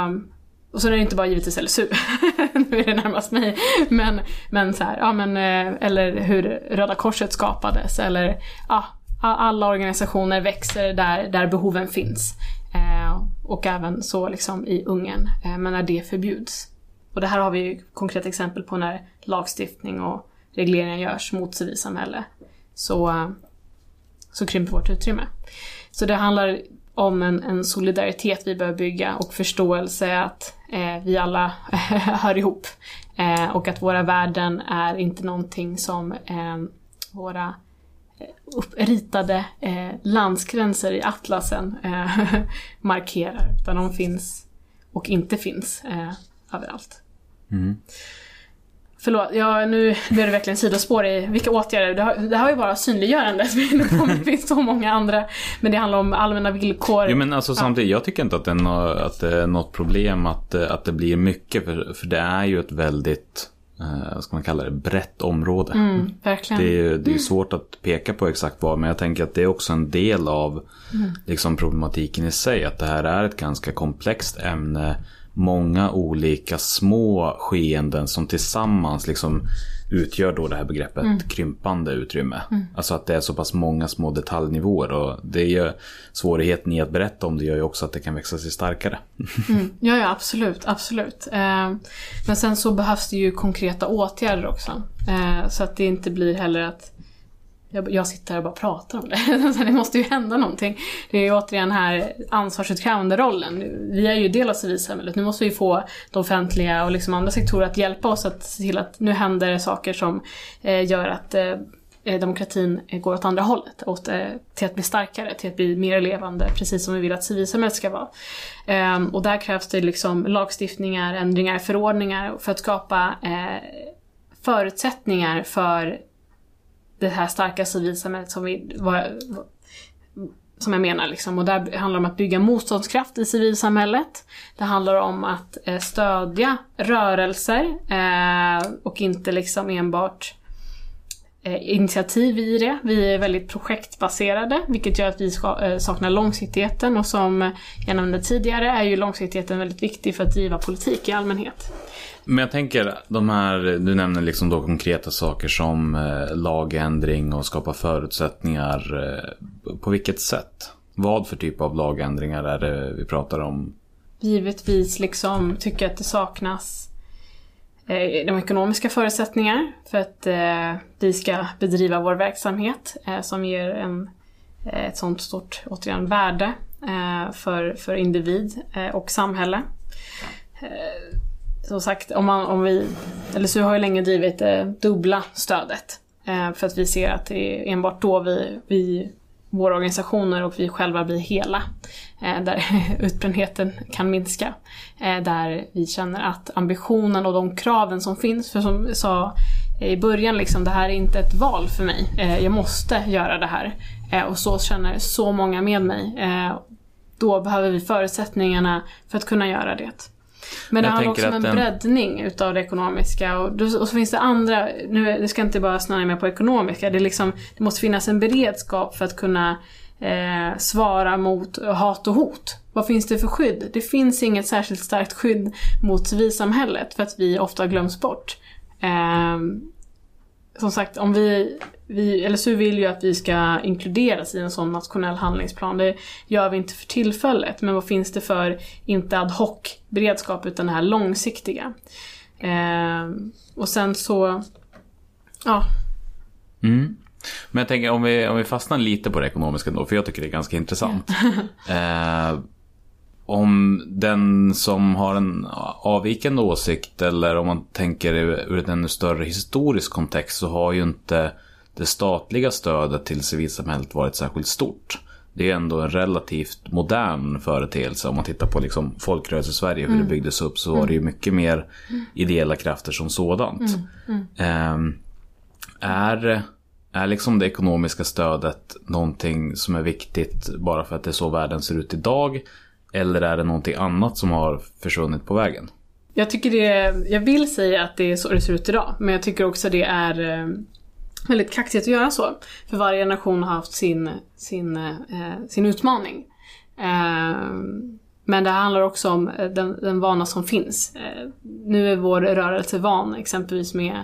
och så är det inte bara givetvis LSU, nu är det närmast mig. Men, men så här, ja men, eh, eller hur Röda Korset skapades, eller ja, alla organisationer växer där, där behoven finns. Eh, och även så liksom i Ungern, eh, men när det förbjuds. Och det här har vi ju konkreta exempel på när lagstiftning och regleringar görs mot civilsamhälle. Så, eh, så krymper vårt utrymme. Så det handlar om en, en solidaritet vi behöver bygga och förståelse att eh, vi alla hör ihop. Eh, och att våra värden är inte någonting som eh, våra eh, uppritade eh, landsgränser i atlasen eh, markerar. Utan de finns och inte finns eh, överallt. Mm. Förlåt, ja, nu blir det verkligen sidospår i vilka åtgärder. Det har, det har ju bara synliggörande. Det finns så många andra. Men det handlar om allmänna villkor. Jo men alltså samtidigt, jag tycker inte att det är, no att det är något problem att, att det blir mycket. För, för det är ju ett väldigt, eh, vad ska man kalla det, brett område. Mm, verkligen. Det är, det är svårt att peka på exakt vad, men jag tänker att det är också en del av mm. liksom, problematiken i sig. Att det här är ett ganska komplext ämne många olika små skeenden som tillsammans liksom utgör då det här begreppet mm. krympande utrymme. Mm. Alltså att det är så pass många små detaljnivåer och det är ju svårigheten i att berätta om det gör ju också att det kan växa sig starkare. Mm. Ja, ja absolut, absolut. Eh, men sen så behövs det ju konkreta åtgärder också. Eh, så att det inte blir heller att jag, jag sitter här och bara pratar om det. det måste ju hända någonting. Det är ju återigen här ansvarsutkrävande rollen. Vi är ju del av civilsamhället. Nu måste vi få de offentliga och liksom andra sektorer att hjälpa oss att se till att nu händer saker som eh, gör att eh, eh, demokratin går åt andra hållet. Åt, eh, till att bli starkare, till att bli mer levande, precis som vi vill att civilsamhället ska vara. Ehm, och där krävs det liksom lagstiftningar, ändringar, förordningar för att skapa eh, förutsättningar för det här starka civilsamhället som, vi, var, som jag menar. Liksom. Och där handlar det om att bygga motståndskraft i civilsamhället. Det handlar om att eh, stödja rörelser eh, och inte liksom enbart eh, initiativ i det. Vi är väldigt projektbaserade vilket gör att vi ska, eh, saknar långsiktigheten och som jag nämnde tidigare är ju långsiktigheten väldigt viktig för att driva politik i allmänhet. Men jag tänker, de här, du nämner liksom då konkreta saker som eh, lagändring och skapa förutsättningar. Eh, på vilket sätt? Vad för typ av lagändringar är det vi pratar om? Givetvis liksom tycker jag att det saknas eh, de ekonomiska förutsättningar för att eh, vi ska bedriva vår verksamhet eh, som ger en, eh, ett sånt stort, återigen, värde eh, för, för individ eh, och samhälle eh, som sagt, om, man, om vi, LSU har ju länge drivit det eh, dubbla stödet. Eh, för att vi ser att det är enbart då vi, vi våra organisationer och vi själva blir hela. Eh, där utbrändheten kan minska. Eh, där vi känner att ambitionen och de kraven som finns, för som jag sa i början, liksom, det här är inte ett val för mig. Eh, jag måste göra det här. Eh, och så känner så många med mig. Eh, då behöver vi förutsättningarna för att kunna göra det. Men det handlar också om en den... breddning utav det ekonomiska och, och, så finns det andra, nu det ska inte bara snöa med på ekonomiska, det, liksom, det måste finnas en beredskap för att kunna eh, svara mot hat och hot? Vad finns det för skydd? Det finns inget särskilt starkt skydd mot civilsamhället för att vi ofta glöms bort. Eh, som sagt, om vi, vi, LSU vill ju att vi ska inkluderas i en sån nationell handlingsplan. Det gör vi inte för tillfället. Men vad finns det för, inte ad hoc beredskap, utan det här långsiktiga. Eh, och sen så, ja, Mm. Men jag tänker om vi, om vi fastnar lite på det ekonomiska då, för jag tycker det är ganska intressant. eh, om den som har en avvikande åsikt eller om man tänker ur en större historisk kontext så har ju inte det statliga stödet till civilsamhället varit särskilt stort. Det är ändå en relativt modern företeelse. Om man tittar på liksom folkrörelse-Sverige, hur det byggdes upp, så var det ju mycket mer ideella krafter som sådant. Eh, är, är liksom det ekonomiska stödet någonting som är viktigt bara för att det är så världen ser ut idag? Eller är det någonting annat som har försvunnit på vägen? Jag tycker det, jag vill säga att det är så det ser ut idag, men jag tycker också det är eh, väldigt kaxigt att göra så. För varje generation har haft sin, sin, eh, sin utmaning. Eh, men det handlar också om eh, den, den vana som finns. Eh, nu är vår rörelse van exempelvis med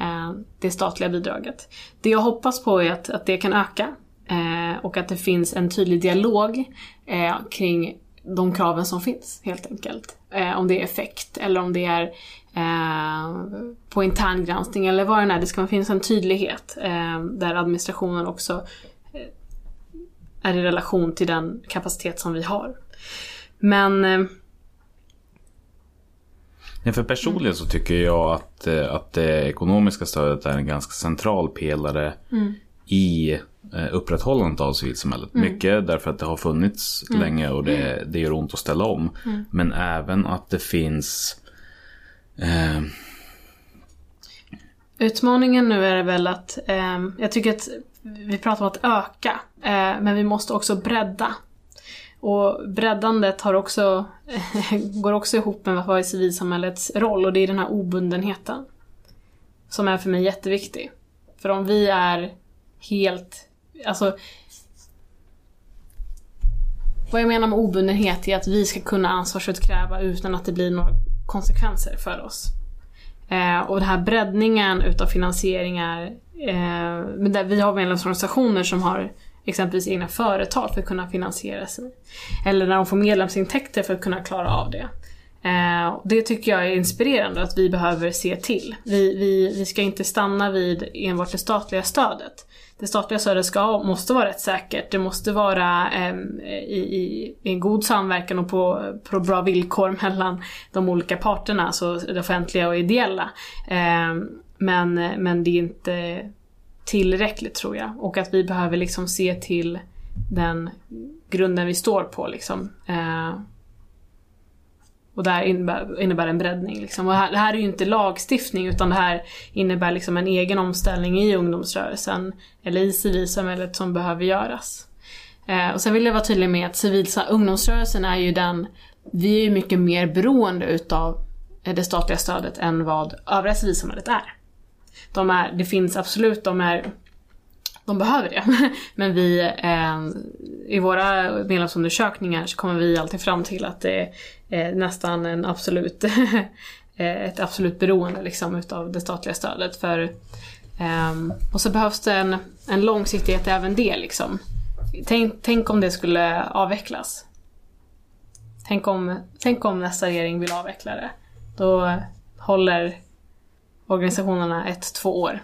eh, det statliga bidraget. Det jag hoppas på är att, att det kan öka och att det finns en tydlig dialog kring de kraven som finns helt enkelt. Eh, om det är effekt eller om det är eh, på intern granskning eller vad det är. Det ska finnas en tydlighet eh, där administrationen också eh, är i relation till den kapacitet som vi har. Men eh, Ja, för personligen så tycker jag att, eh, att det ekonomiska stödet är en ganska central pelare i eh, upprätthållandet av civilsamhället. Mycket därför att det har funnits länge och det, det gör ont att ställa om. Men även att det finns eh, Utmaningen nu är väl att, eh, jag tycker att vi pratar om att öka, eh, men vi måste också bredda. Och breddandet har också, går också ihop med vad är civilsamhällets roll och det är den här obundenheten. Som är för mig jätteviktig. För om vi är helt, alltså vad jag menar med obundenhet är att vi ska kunna ansvarsutkräva utan att det blir några konsekvenser för oss. Eh, och den här breddningen utav finansieringar, eh, där vi har medlemsorganisationer som har exempelvis egna företag för att kunna finansiera sig. Eller när de får medlemsintäkter för att kunna klara av det. Eh, det tycker jag är inspirerande att vi behöver se till. Vi, vi, vi ska inte stanna vid enbart det statliga stödet. Det statliga stödet ska, måste vara rätt säkert. Det måste vara eh, i, i, i en god samverkan och på, på bra villkor mellan de olika parterna, alltså det offentliga och ideella. Eh, men, men det är inte tillräckligt tror jag. Och att vi behöver liksom se till den grunden vi står på liksom. Eh, och det här innebär, innebär en breddning. Liksom. Och här, det här är ju inte lagstiftning utan det här innebär liksom en egen omställning i ungdomsrörelsen eller i civilsamhället som behöver göras. Eh, och sen vill jag vara tydlig med att ungdomsrörelsen är ju den, vi är ju mycket mer beroende utav det statliga stödet än vad övriga civilsamhället är. De är, det finns absolut, de är de behöver det. Men vi, eh, i våra medlemsundersökningar så kommer vi alltid fram till att det är eh, nästan en absolut, eh, ett absolut beroende liksom utav det statliga stödet. För, eh, och så behövs det en, en långsiktighet även det liksom. Tänk, tänk om det skulle avvecklas. Tänk om, tänk om nästa regering vill avveckla det. Då håller organisationerna ett, två år.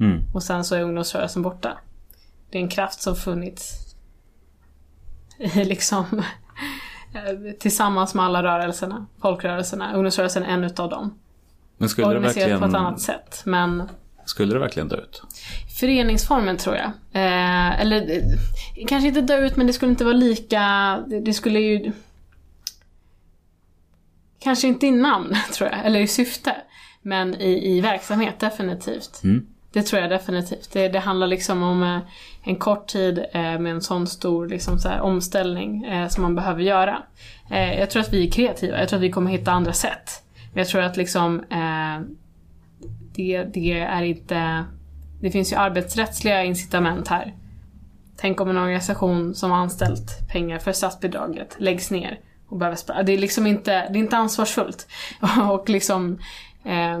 Mm. Och sen så är ungdomsrörelsen borta. Det är en kraft som funnits liksom tillsammans med alla rörelserna, folkrörelserna. Ungdomsrörelsen är en utav dem. Men skulle det, Organiserat på ett verkligen, annat sätt. Men skulle det verkligen dö ut? föreningsformen tror jag. Eh, eller eh, kanske inte dö ut men det skulle inte vara lika, det, det skulle ju Kanske inte i namn tror jag, eller i syfte. Men i, i verksamhet definitivt. Mm. Det tror jag definitivt. Det, det handlar liksom om eh, en kort tid eh, med en sån stor liksom, så här, omställning eh, som man behöver göra. Jag tror att vi är kreativa, jag tror att vi kommer hitta andra sätt. Men jag tror att liksom det, det är inte... Det finns ju arbetsrättsliga incitament här. tänk om en organisation som har anställt pengar för statsbidraget läggs ner och behöver spara. Det är liksom inte, det är inte ansvarsfullt. och liksom eh,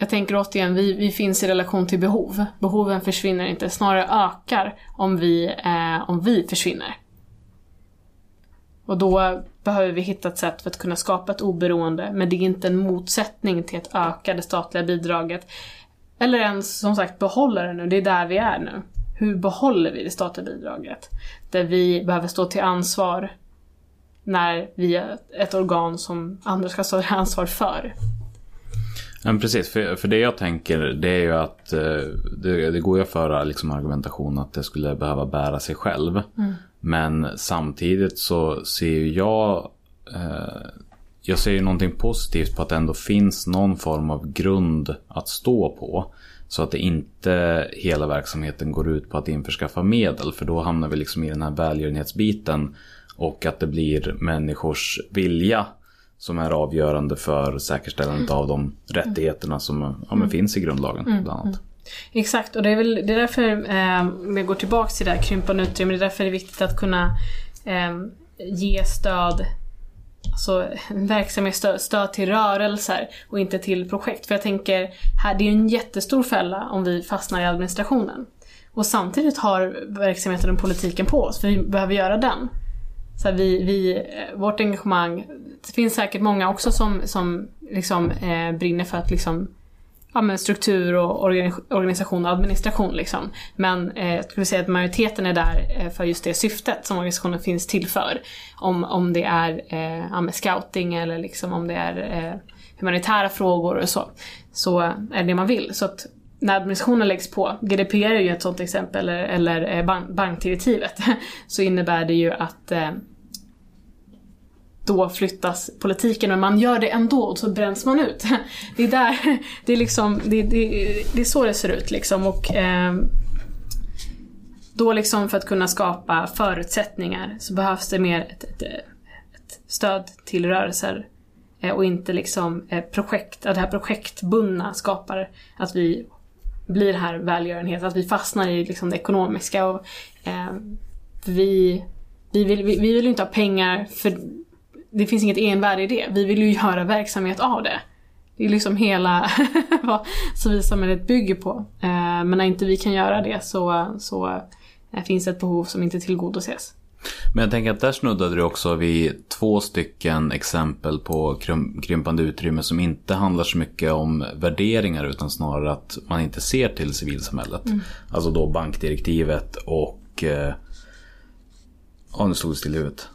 jag tänker återigen, vi, vi finns i relation till behov. Behoven försvinner inte, snarare ökar om vi, eh, om vi försvinner. Och då behöver vi hitta ett sätt för att kunna skapa ett oberoende, men det är inte en motsättning till att öka det statliga bidraget. Eller ens som sagt behålla det nu, det är där vi är nu. Hur behåller vi det statliga bidraget? Där vi behöver stå till ansvar när vi är ett organ som andra ska stå till ansvar för. Men precis, för, för det jag tänker det är ju att eh, det, det går ju att föra liksom argumentation att det skulle behöva bära sig själv. Mm. Men samtidigt så ser jag eh, jag ser ju någonting positivt på att det ändå finns någon form av grund att stå på. Så att det inte hela verksamheten går ut på att införskaffa medel. För då hamnar vi liksom i den här välgörenhetsbiten. Och att det blir människors vilja som är avgörande för säkerställandet av de rättigheterna som ja, men finns i grundlagen. Bland annat. Exakt, och det är väl det är därför, eh, om jag går tillbaks till det här krympande utrymme, det är därför det är viktigt att kunna eh, ge stöd Alltså verksamhetsstöd stöd till rörelser och inte till projekt. För jag tänker, här, det är en jättestor fälla om vi fastnar i administrationen. Och samtidigt har verksamheten och politiken på oss, för vi behöver göra den. Så här, vi, vi, vårt engagemang, det finns säkert många också som, som liksom, eh, brinner för att liksom, ja, men struktur och organisation och administration. Liksom. Men eh, jag skulle säga att majoriteten är där eh, för just det syftet som organisationen finns till för. Om, om det är eh, ja, scouting eller liksom om det är eh, humanitära frågor och så. Så är det det man vill. Så att när administrationen läggs på, GDPR är ju ett sånt exempel, eller, eller eh, bankdirektivet, så innebär det ju att eh, då flyttas politiken, men man gör det ändå och så bränns man ut. Det är där, det är liksom, det, det, det är så det ser ut liksom och eh, då liksom för att kunna skapa förutsättningar så behövs det mer ett, ett, ett stöd till rörelser eh, och inte liksom eh, projekt, att det här projektbundna skapar att vi blir här välgörenhet, att vi fastnar i liksom det ekonomiska och eh, vi, vi, vill, vi, vi vill inte ha pengar för det finns inget envärde i det. Vi vill ju göra verksamhet av det. Det är liksom hela vad civilsamhället bygger på. Eh, men när inte vi kan göra det så, så eh, finns ett behov som inte tillgodoses. Men jag tänker att där snuddade du också vid två stycken exempel på krympande utrymme som inte handlar så mycket om värderingar utan snarare att man inte ser till civilsamhället. Mm. Alltså då bankdirektivet och... Eh, ja, nu stod det still i huvudet.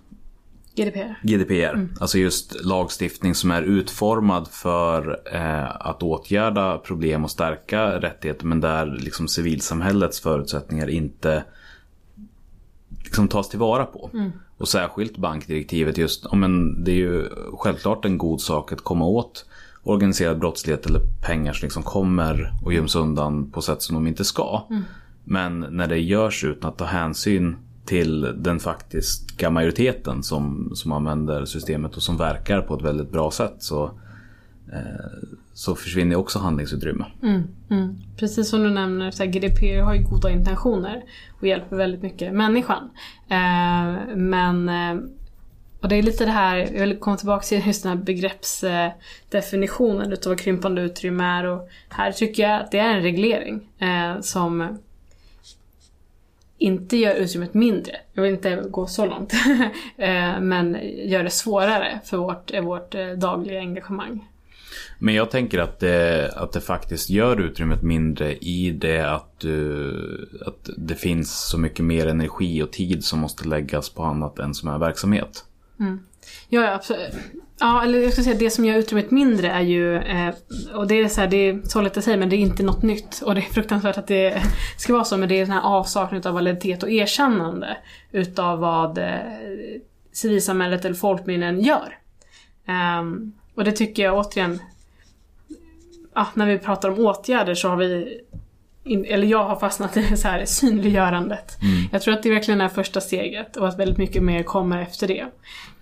GDPR. GDPR. Mm. Alltså just lagstiftning som är utformad för eh, att åtgärda problem och stärka rättigheter men där liksom civilsamhällets förutsättningar inte liksom tas tillvara på. Mm. Och särskilt bankdirektivet just, ja, men det är ju självklart en god sak att komma åt organiserad brottslighet eller pengar som liksom kommer och göms undan på sätt som de inte ska. Mm. Men när det görs utan att ta hänsyn till den faktiska majoriteten som, som använder systemet och som verkar på ett väldigt bra sätt så, eh, så försvinner också handlingsutrymme. Mm, mm. Precis som du nämner, så här, GDPR har ju goda intentioner och hjälper väldigt mycket människan. Eh, men eh, och det är lite det här, jag vill komma tillbaka till just den här begreppsdefinitionen utav vad krympande utrymme är och här tycker jag att det är en reglering eh, som inte gör utrymmet mindre. Jag vill inte gå så långt. Eh, men gör det svårare för vårt, vårt eh, dagliga engagemang. Men jag tänker att det, att det faktiskt gör utrymmet mindre i det att, du, att det finns så mycket mer energi och tid som måste läggas på annat än som är verksamhet. Mm. Ja, absolut. Ja, eller jag skulle säga det som gör utrymmet mindre är ju, eh, och det är så här, det är så lätt att säga men det är inte något nytt. Och det är fruktansvärt att det ska vara så, men det är den här avsaknaden av validitet och erkännande utav vad eh, civilsamhället eller folkminnen gör. Um, och det tycker jag återigen, ja, när vi pratar om åtgärder så har vi in, eller jag har fastnat i så här synliggörandet. Mm. Jag tror att det verkligen är första steget och att väldigt mycket mer kommer efter det.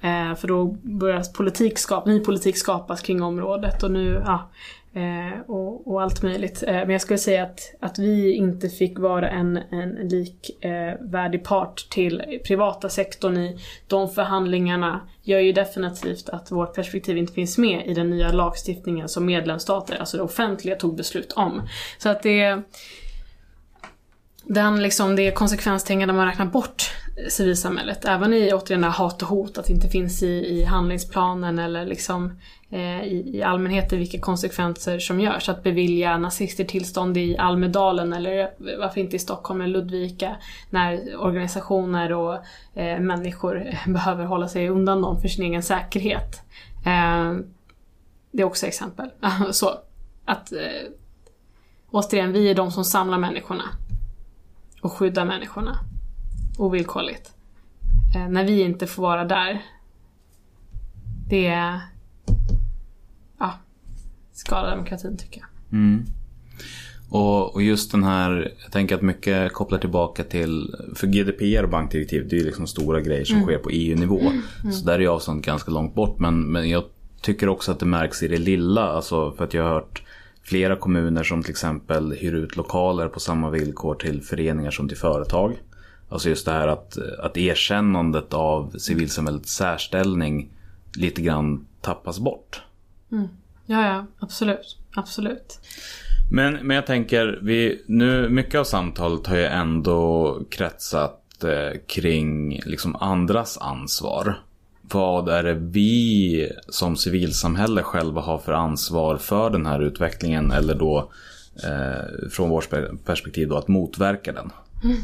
Eh, för då börjar politik skap, ny politik skapas kring området och nu, ja, Eh, och, och allt möjligt. Eh, men jag skulle säga att, att vi inte fick vara en, en likvärdig eh, part till privata sektorn i de förhandlingarna gör ju definitivt att vårt perspektiv inte finns med i den nya lagstiftningen som medlemsstater, alltså det offentliga, tog beslut om. Så att det den liksom, det konsekvenstänkande man räknar bort civilsamhället. Även i återigen det hat och hot, att det inte finns i, i handlingsplanen eller liksom eh, i, i allmänhet vilka konsekvenser som görs. Att bevilja nazister tillstånd i Almedalen eller eh, varför inte i Stockholm eller Ludvika när organisationer och eh, människor behöver hålla sig undan dem för sin egen säkerhet. Eh, det är också exempel. Så att eh, återigen, vi är de som samlar människorna och skyddar människorna ovillkorligt. Eh, när vi inte får vara där, det är... Ja, skadar demokratin tycker jag. Mm. Och, och, just den här, jag tänker att mycket kopplar tillbaka till, för GDPR och bankdirektiv, det är ju liksom stora grejer som mm. sker på EU-nivå. Mm. mm. Så där är ju avståndet ganska långt bort. Men, men jag tycker också att det märks i det lilla, alltså för att jag har hört flera kommuner som till exempel hyr ut lokaler på samma villkor till föreningar som till företag. Alltså just det här att, att erkännandet av civilsamhällets särställning lite grann tappas bort. Mm. Ja, ja, absolut. Absolut. Men, men jag tänker, vi, nu, mycket av samtalet har ju ändå kretsat eh, kring liksom andras ansvar. Vad är det vi som civilsamhälle själva har för ansvar för den här utvecklingen eller då eh, från vårt perspektiv då att motverka den? Mm.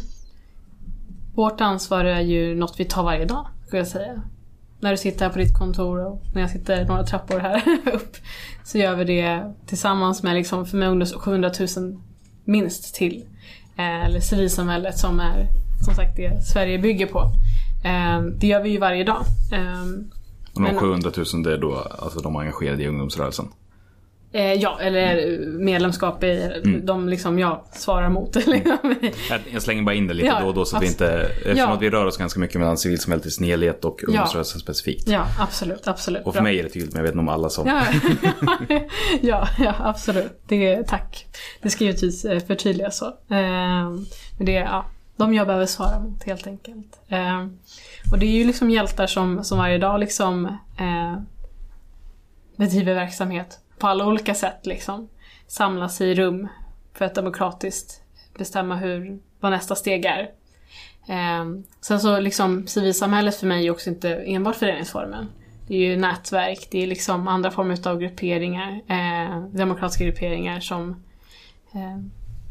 Vårt ansvar är ju något vi tar varje dag, skulle jag säga. När du sitter här på ditt kontor och när jag sitter några trappor här upp så gör vi det tillsammans med liksom för mig 700 000 minst till. Eh, eller civilsamhället som är som sagt det Sverige bygger på. Eh, det gör vi ju varje dag. Eh, och de 700 000 det är då alltså de engagerade i ungdomsrörelsen? Eh, ja, eller medlemskap i mm. de liksom jag svarar mot. Liksom. jag slänger bara in det lite ja, då och då så att vi inte, eftersom ja. att vi rör oss ganska mycket mellan civilsamhället i sin helhet och ungdomsrörelsen ja. specifikt. Ja, absolut, absolut. Och för Bra. mig är det tydligt men jag vet inte om alla som... Ja, ja, ja, absolut. Det, tack. Det ska givetvis eh, förtydligas så. Eh, men det, ja, de jag behöver svara mot helt enkelt. Eh, och det är ju liksom hjältar som, som varje dag liksom eh, bedriver verksamhet på alla olika sätt liksom samlas i rum för att demokratiskt bestämma hur, vad nästa steg är. Eh, sen så liksom civilsamhället för mig är också inte enbart föreningsformen. Det är ju nätverk, det är liksom andra former av grupperingar, eh, demokratiska grupperingar som eh,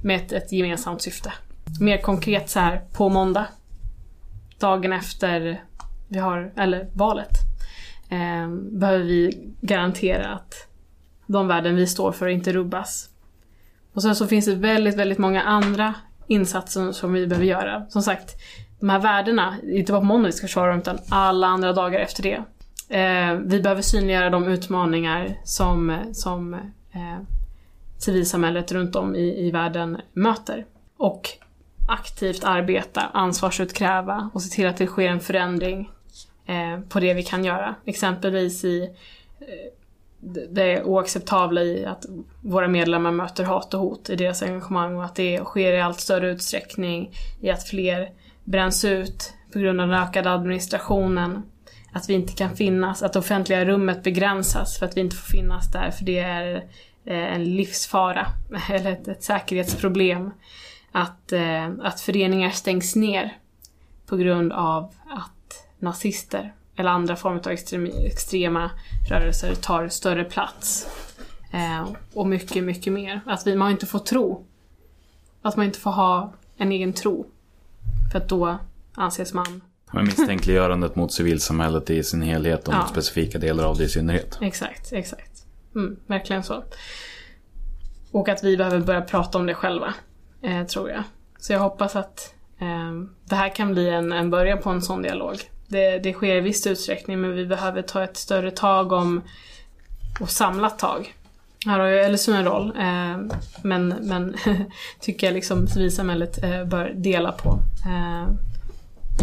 med ett, ett gemensamt syfte. Mer konkret så här på måndag, dagen efter vi har, eller valet, eh, behöver vi garantera att de värden vi står för inte rubbas. Och sen så finns det väldigt, väldigt många andra insatser som vi behöver göra. Som sagt, de här värdena, inte bara på måndag vi ska försvara dem, utan alla andra dagar efter det. Eh, vi behöver synliggöra de utmaningar som, som eh, civilsamhället runt om i, i världen möter. Och aktivt arbeta, ansvarsutkräva och se till att det sker en förändring eh, på det vi kan göra. Exempelvis i eh, det oacceptabla i att våra medlemmar möter hat och hot i deras engagemang och att det sker i allt större utsträckning i att fler bränns ut på grund av den ökade administrationen. Att vi inte kan finnas, att det offentliga rummet begränsas för att vi inte får finnas där för det är eh, en livsfara eller ett, ett säkerhetsproblem. Att, eh, att föreningar stängs ner på grund av att nazister eller andra former av extrema, rörelser tar större plats. Eh, och mycket, mycket mer. Att vi, man inte får tro. Att man inte får ha en egen tro. För att då anses man... Men misstänkliggörandet mot civilsamhället i sin helhet och ja. mot specifika delar av det i synnerhet. Exakt, exakt. Mm, verkligen så. Och att vi behöver börja prata om det själva, eh, tror jag. Så jag hoppas att eh, det här kan bli en, en början på en sån dialog. Det, det sker i viss utsträckning men vi behöver ta ett större tag om och samlat tag. Här har ju LSU en roll, eh, men, men tycker jag liksom civilsamhället eh, bör dela på. Eh,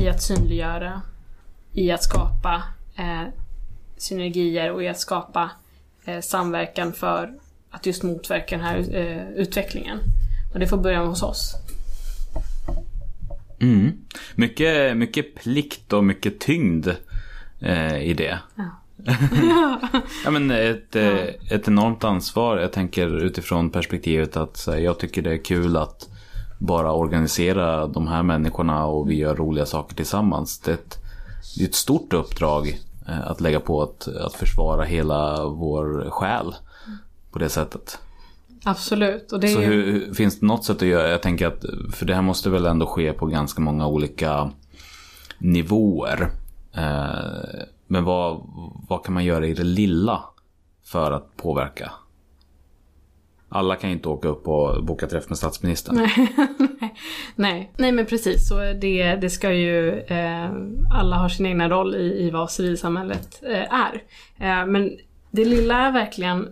I att synliggöra, i att skapa eh, synergier och i att skapa eh, samverkan för att just motverka den här eh, utvecklingen. Och det får börja hos oss. Mm. Mycket, mycket plikt och mycket tyngd eh, i det. Ja. ja, men ett, eh, ett enormt ansvar. Jag tänker utifrån perspektivet att här, jag tycker det är kul att bara organisera de här människorna och vi gör roliga saker tillsammans. Det är ett, det är ett stort uppdrag eh, att lägga på att, att försvara hela vår själ på det sättet. Absolut. Och det Så ju... hur, finns det något sätt att göra? Jag tänker att, för det här måste väl ändå ske på ganska många olika nivåer. Eh, men vad, vad kan man göra i det lilla för att påverka? Alla kan ju inte åka upp och boka träff med statsministern. Nej. Nej men precis, så det, det ska ju eh, alla har sin egna roll i, i vad civilsamhället eh, är. Eh, men det lilla är verkligen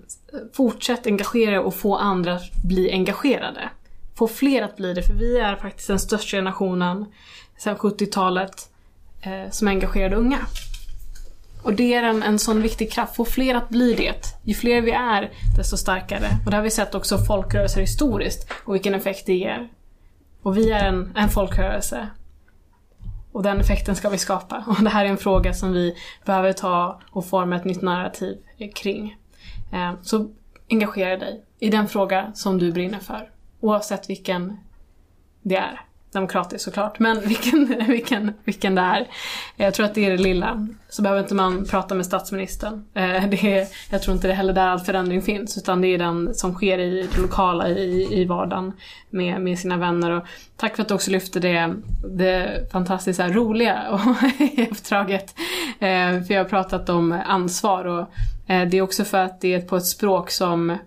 fortsätt engagera och få andra att bli engagerade. Få fler att bli det, för vi är faktiskt den största generationen sedan 70-talet eh, som är engagerade unga. Och det är en, en sån viktig kraft, få fler att bli det. Ju fler vi är, desto starkare. Och det har vi sett också folkrörelser historiskt och vilken effekt det ger. Och vi är en, en folkrörelse. Och den effekten ska vi skapa. Och det här är en fråga som vi behöver ta och forma ett nytt narrativ kring. Eh, så engagera dig i den fråga som du brinner för. Oavsett vilken det är. Demokratiskt såklart, men vilken, vilken, vilken det är. Jag tror att det är det lilla. Så behöver inte man prata med statsministern. Eh, det är, jag tror inte det är heller där all förändring finns, utan det är den som sker i det lokala, i, i vardagen med, med sina vänner. Och tack för att du också lyfte det, det fantastiskt roliga och- i uppdraget. Eh, för jag har pratat om ansvar och eh, det är också för att det är på ett språk som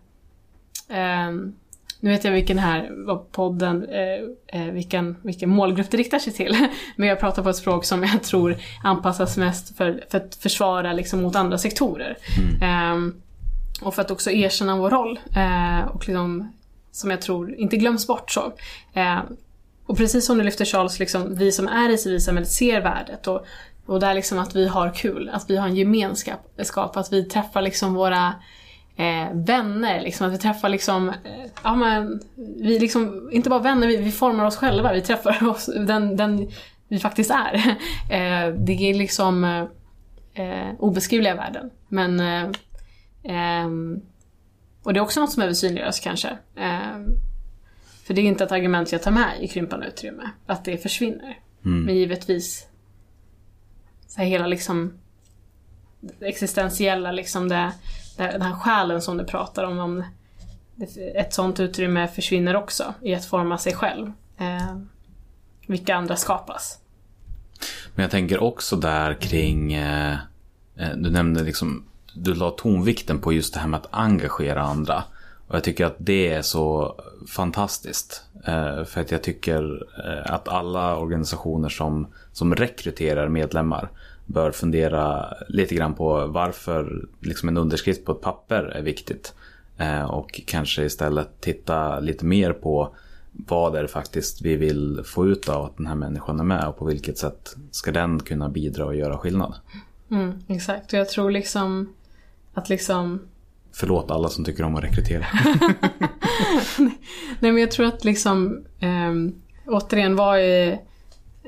nu vet jag vilken här podden, eh, eh, vilken, vilken målgrupp det riktar sig till. Men jag pratar på ett språk som jag tror anpassas mest för, för att försvara liksom, mot andra sektorer. Ehm, och för att också erkänna vår roll. Eh, och liksom, som jag tror inte glöms bort så. Eh, och precis som du lyfter Charles, liksom, vi som är i civilsamhället ser värdet. Och, och det är liksom att vi har kul, att vi har en gemenskap, att vi träffar liksom våra eh, vänner, liksom, att vi träffar liksom, eh, ja men, vi liksom, inte bara vänner, vi, vi formar oss själva, vi träffar oss, den, den vi faktiskt är. Eh, det är liksom eh, obeskrivliga värden. Men, eh, ehm, och det är också något som behöver synliggöras kanske. Eh, för det är inte ett argument jag tar med i krympande utrymme, att det försvinner. Men givetvis, så här hela liksom existentiella, liksom det, den här själen som du pratar om, om ett sånt utrymme försvinner också i att forma sig själv. Eh, vilka andra skapas. Men jag tänker också där kring, eh, eh, du nämnde liksom, du la tonvikten på just det här med att engagera andra. Och jag tycker att det är så fantastiskt. Eh, för att jag tycker eh, att alla organisationer som, som rekryterar medlemmar bör fundera lite grann på varför liksom en underskrift på ett papper är viktigt. Eh, och kanske istället titta lite mer på vad är det faktiskt vi vill få ut av att den här människan är med och på vilket sätt ska den kunna bidra och göra skillnad. Mm, exakt, och jag tror liksom att liksom Förlåt alla som tycker om att rekrytera. Nej men jag tror att liksom ehm, återigen vara i,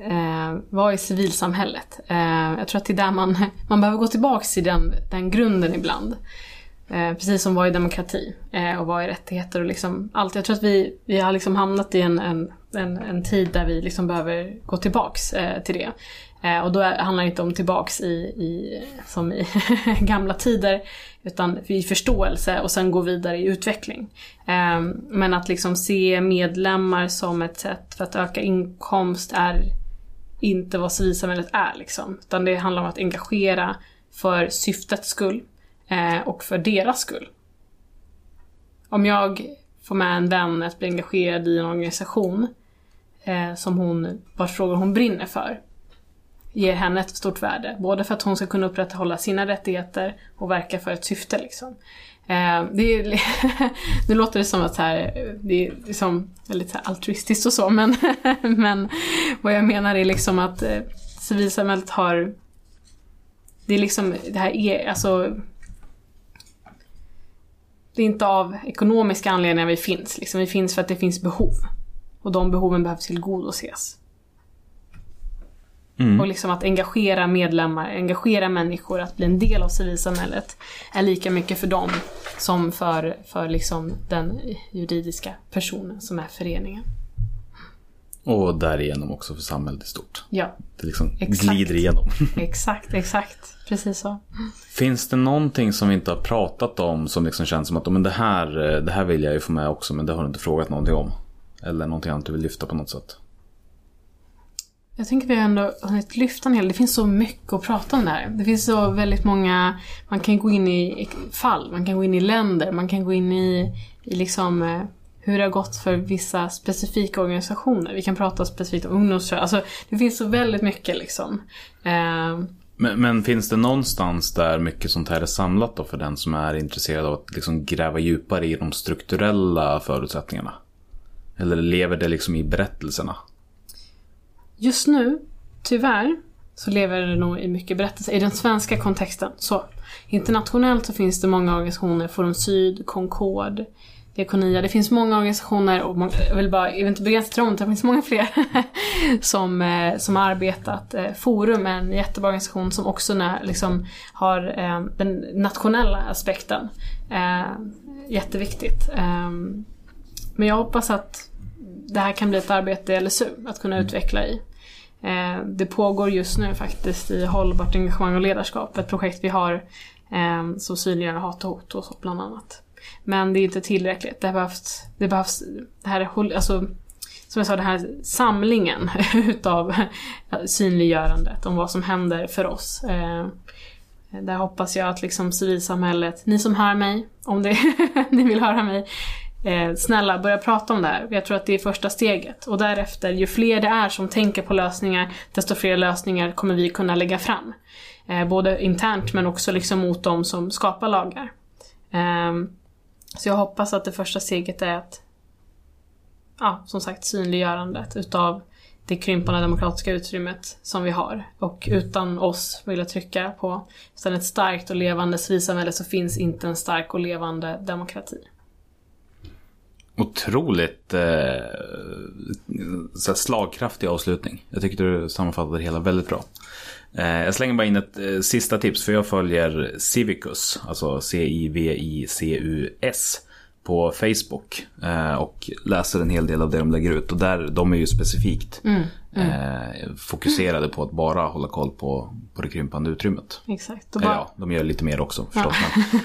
eh, vad är civilsamhället. Eh, jag tror att det är där man, man behöver gå tillbaks till den, den grunden ibland. Eh, precis som vad är demokrati eh, och vad är rättigheter och liksom allt. Jag tror att vi, vi har liksom hamnat i en, en, en, en tid där vi liksom behöver gå tillbaks eh, till det. Eh, och då är, handlar det inte om tillbaks i, i, som i gamla tider, utan i förståelse och sen gå vidare i utveckling. Eh, men att liksom se medlemmar som ett sätt för att öka inkomst är inte vad civilsamhället är. Liksom. Utan det handlar om att engagera för syftets skull eh, och för deras skull. Om jag får med en vän att bli engagerad i en organisation eh, som hon, vars frågor hon brinner för ger henne ett stort värde. Både för att hon ska kunna upprätthålla sina rättigheter och verka för ett syfte. Liksom. Eh, det är, nu låter det som att så här, det är liksom väldigt så här altruistiskt och så, men, men vad jag menar är liksom att eh, civilsamhället har... Det är liksom det här är, alltså... det är inte av ekonomiska anledningar vi finns. Liksom. Vi finns för att det finns behov. Och de behoven behöver tillgodoses. Och liksom att engagera medlemmar, engagera människor, att bli en del av civilsamhället är lika mycket för dem som för, för liksom den juridiska personen som är föreningen. Och därigenom också för samhället i stort. Ja, Det liksom Exakt. glider igenom. exakt, exakt. Precis så. Finns det någonting som vi inte har pratat om som liksom känns som att men det, här, eh, det här vill jag ju få med också men det har du inte frågat någonting om? Eller någonting annat du vill lyfta på något sätt? Jag tänker vi har ändå hunnit lyfta en hel Det finns så mycket att prata om där. Det finns så väldigt många... Man kan gå in i fall, man kan gå in i länder, man kan gå in i, i liksom eh, hur det har gått för vissa specifika organisationer. Vi kan prata specifikt om ungdomsrörelser. Alltså, det finns så väldigt mycket liksom. Eh, men, men finns det någonstans där mycket sånt här är samlat då för den som är intresserad av att liksom gräva djupare i de strukturella förutsättningarna? Eller lever det liksom i berättelserna? Just nu, tyvärr, så lever det nog i mycket berättelser i den svenska kontexten. Så internationellt så finns det många organisationer, Forum Syd, Concord, Diakonia. Det finns många organisationer, och många, jag vill bara, jag vill inte begränsa till dem, det finns många fler som, eh, som har arbetat. Eh, Forum är en jättebra organisation som också när, liksom, har eh, den nationella aspekten. Jätteviktigt. Ehm, men jag hoppas att det här kan bli ett arbete i LSU att kunna utveckla i. Eh, det pågår just nu faktiskt i Hållbart engagemang och ledarskap, ett projekt vi har eh, som synliggör hat och hot och så bland annat. Men det är inte tillräckligt. Det behövs, det behövs, det här är, alltså, som jag sa, den här samlingen utav synliggörandet om vad som händer för oss. Eh, där hoppas jag att liksom civilsamhället, ni som hör mig, om det, ni vill höra mig, eh, snälla börja prata om det här. Jag tror att det är första steget. Och därefter, ju fler det är som tänker på lösningar, desto fler lösningar kommer vi kunna lägga fram. Eh, både internt men också liksom mot de som skapar lagar. Eh, så jag hoppas att det första steget är att, ja, som sagt, synliggörandet utav det krympande demokratiska utrymmet som vi har. Och utan oss, vill jag trycka på, utan ett starkt och levande civilsamhälle så finns inte en stark och levande demokrati. Otroligt eh, så här slagkraftig avslutning. Jag tycker du sammanfattade det hela väldigt bra. Eh, jag slänger bara in ett eh, sista tips för jag följer Civicus, alltså C-I-V-I-C-U-S på Facebook eh, och läser en hel del av det de lägger ut och där de är ju specifikt mm. Eh, fokuserade på att bara hålla koll på, på det krympande utrymmet. Exakt. Bara, ja, de gör lite mer också förstås.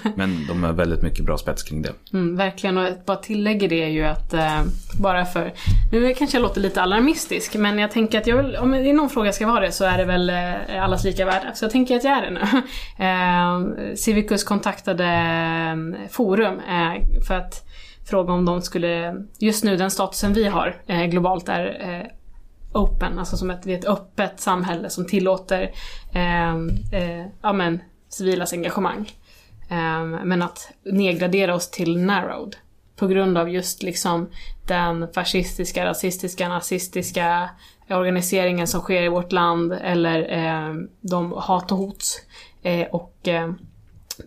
Men, men de har väldigt mycket bra spets kring det. mm, verkligen, och bara tillägger det är ju att eh, bara för, nu kanske jag låter lite alarmistisk, men jag tänker att jag vill, om det är någon fråga jag ska vara det så är det väl eh, allas lika värde. Så jag tänker att jag är det nu. Eh, Civicus kontaktade eh, Forum eh, för att fråga om de skulle, just nu den statusen vi har eh, globalt är eh, open, alltså som ett, ett öppet samhälle som tillåter eh, eh, ja, men, civilas engagemang. Eh, men att nedgradera oss till narrowed. På grund av just liksom den fascistiska, rasistiska, nazistiska organiseringen som sker i vårt land eller eh, de hat och hots eh, och eh,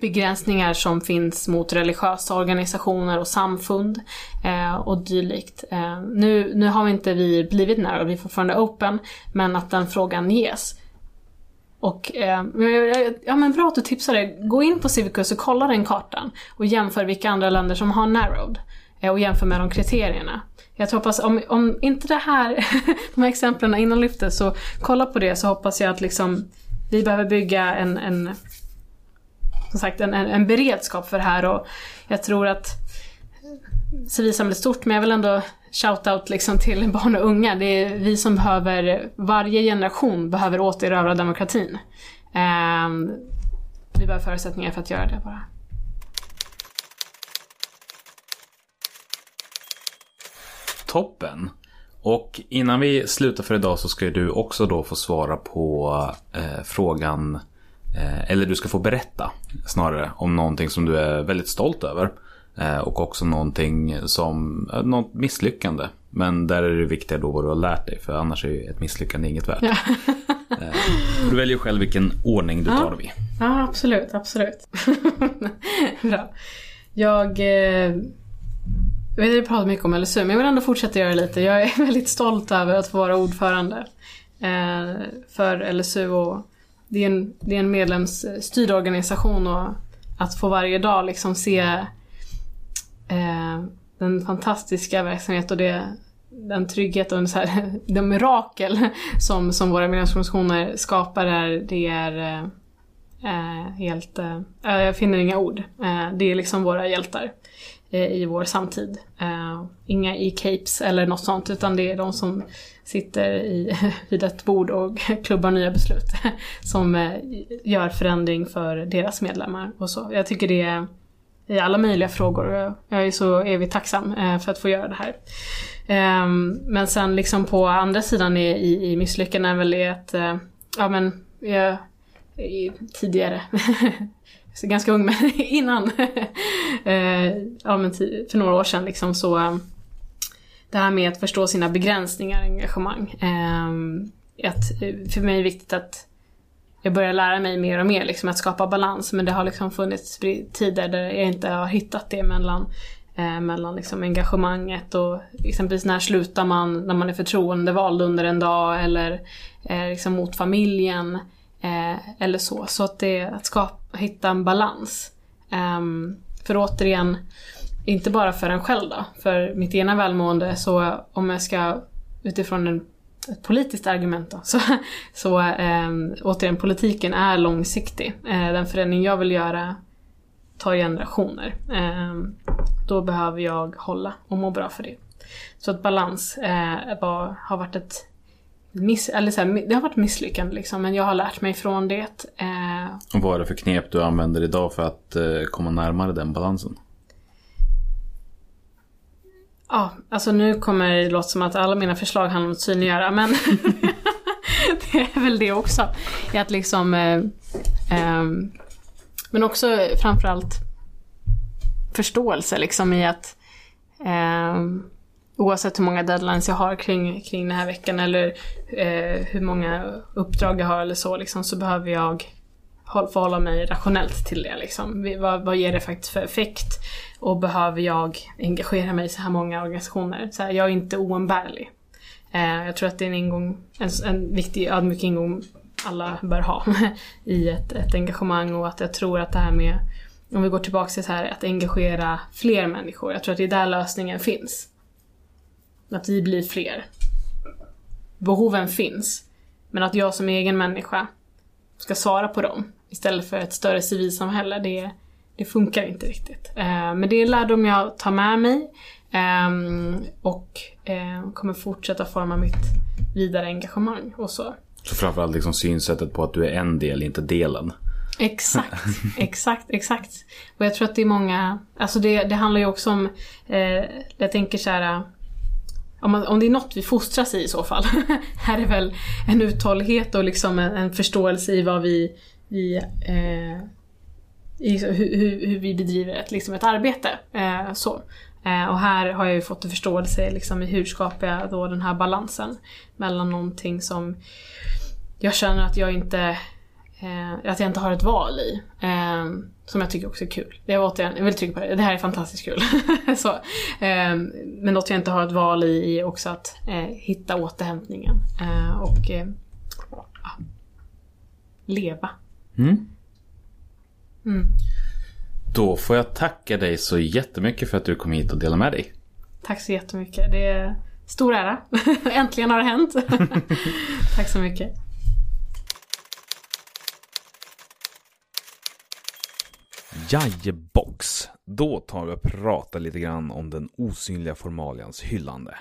begränsningar som finns mot religiösa organisationer och samfund eh, och dylikt. Eh, nu, nu har vi inte vi blivit nära, vi är fortfarande open, men att den frågan ges. Och, eh, ja men bra att du tipsade. Gå in på Civicus och kolla den kartan och jämför vilka andra länder som har narrowed. Eh, och jämför med de kriterierna. Jag tror hoppas, om, om inte det här, de här exemplen innan lyftes, så kolla på det så hoppas jag att liksom vi behöver bygga en, en som sagt en, en, en beredskap för det här och jag tror att civilsamhället är stort men jag vill ändå shout-out liksom till barn och unga. Det är vi som behöver, varje generation behöver återerövra demokratin. Eh, vi behöver förutsättningar för att göra det bara. Toppen. Och innan vi slutar för idag så ska du också då få svara på eh, frågan, eh, eller du ska få berätta snarare om någonting som du är väldigt stolt över. Eh, och också någonting som, eh, något misslyckande. Men där är det viktiga då vad du har lärt dig, för annars är ju ett misslyckande inget värt. eh, du väljer själv vilken ordning du tar dem i. Ja, absolut, absolut. Bra. Jag... Eh, jag vet att jag pratat mycket om LSU, men jag vill ändå fortsätta göra lite. Jag är väldigt stolt över att få vara ordförande eh, för LSU och det är en, det är en medlemsstyrd organisation och att få varje dag liksom se eh, den fantastiska verksamhet och det, den trygghet och så här, de mirakel som, som våra medlemsorganisationer skapar är, det är eh, eh, helt, eh, jag finner inga ord. Eh, det är liksom våra hjältar eh, i vår samtid. Eh, inga i capes eller något sånt utan det är de som sitter i, vid ett bord och klubbar nya beslut som eh, gör förändring för deras medlemmar och så. Jag tycker det är i alla möjliga frågor och jag är så evigt tacksam eh, för att få göra det här. Ehm, men sen liksom på andra sidan i, i, i är väl det att, eh, ja men, jag, tidigare, ganska ung men innan, ja men för några år sedan liksom så det här med att förstå sina begränsningar och engagemang. Eh, att, för mig är det viktigt att jag börjar lära mig mer och mer liksom, att skapa balans men det har liksom funnits tider där jag inte har hittat det mellan eh, mellan liksom engagemanget och exempelvis när slutar man när man är förtroendevald under en dag eller eh, liksom mot familjen eh, eller så. Så att det att skapa, hitta en balans. Ehm, för återigen, inte bara för en själv då, för mitt egna välmående så om jag ska utifrån en, ett politiskt argument då, så, så eh, återigen politiken är långsiktig. Eh, den förändring jag vill göra tar generationer. Eh, då behöver jag hålla och må bra för det. Så att balans eh, var, har varit ett miss, eller så här, det har varit misslyckande liksom, men jag har lärt mig från det. Eh. Och vad är det för knep du använder idag för att eh, komma närmare den balansen? Ja, alltså nu kommer det låta som att alla mina förslag handlar om att synliggöra, men det är väl det också. I att liksom... Eh, eh, men också framförallt förståelse liksom i att eh, oavsett hur många deadlines jag har kring, kring den här veckan eller eh, hur många uppdrag jag har eller så, liksom, så behöver jag förhålla mig rationellt till det. Liksom. Vad, vad ger det faktiskt för effekt? Och behöver jag engagera mig i så här många organisationer? Så här, jag är inte oumbärlig. Eh, jag tror att det är en, ingång, en, en viktig ödmjuk ingång alla bör ha i ett, ett engagemang och att jag tror att det här med, om vi går tillbaka till så här, att engagera fler människor. Jag tror att det är där lösningen finns. Att vi blir fler. Behoven finns. Men att jag som egen människa ska svara på dem istället för ett större civilsamhälle, det, är det funkar inte riktigt. Eh, men det är en lärdom jag tar med mig ehm, och eh, kommer fortsätta forma mitt vidare engagemang och så. Så framförallt liksom synsättet på att du är en del, inte delen. Exakt, exakt, exakt. Och jag tror att det är många, alltså det, det handlar ju också om, eh, jag tänker så här, om, man, om det är något vi fostras i i så fall, här är väl en uthållighet och liksom en, en förståelse i vad vi, i, eh, liksom, hur, hur, vi bedriver ett, liksom ett arbete. Eh, så. Eh, och här har jag ju fått en förståelse liksom, i hur skapar jag då den här balansen mellan någonting som jag känner att jag inte eh, att jag inte har ett val i. Eh, som jag tycker också är kul. Det är återigen, jag vill trycka på det, det här är fantastiskt kul. så, eh, men något jag inte har ett val i är också att eh, hitta återhämtningen. Eh, och eh, leva. Mm. Mm. Då får jag tacka dig så jättemycket för att du kom hit och delade med dig. Tack så jättemycket. Det är stor ära. Äntligen har det hänt. Tack så mycket. Jajebox! Då tar vi och pratar lite grann om den osynliga formalians hyllande.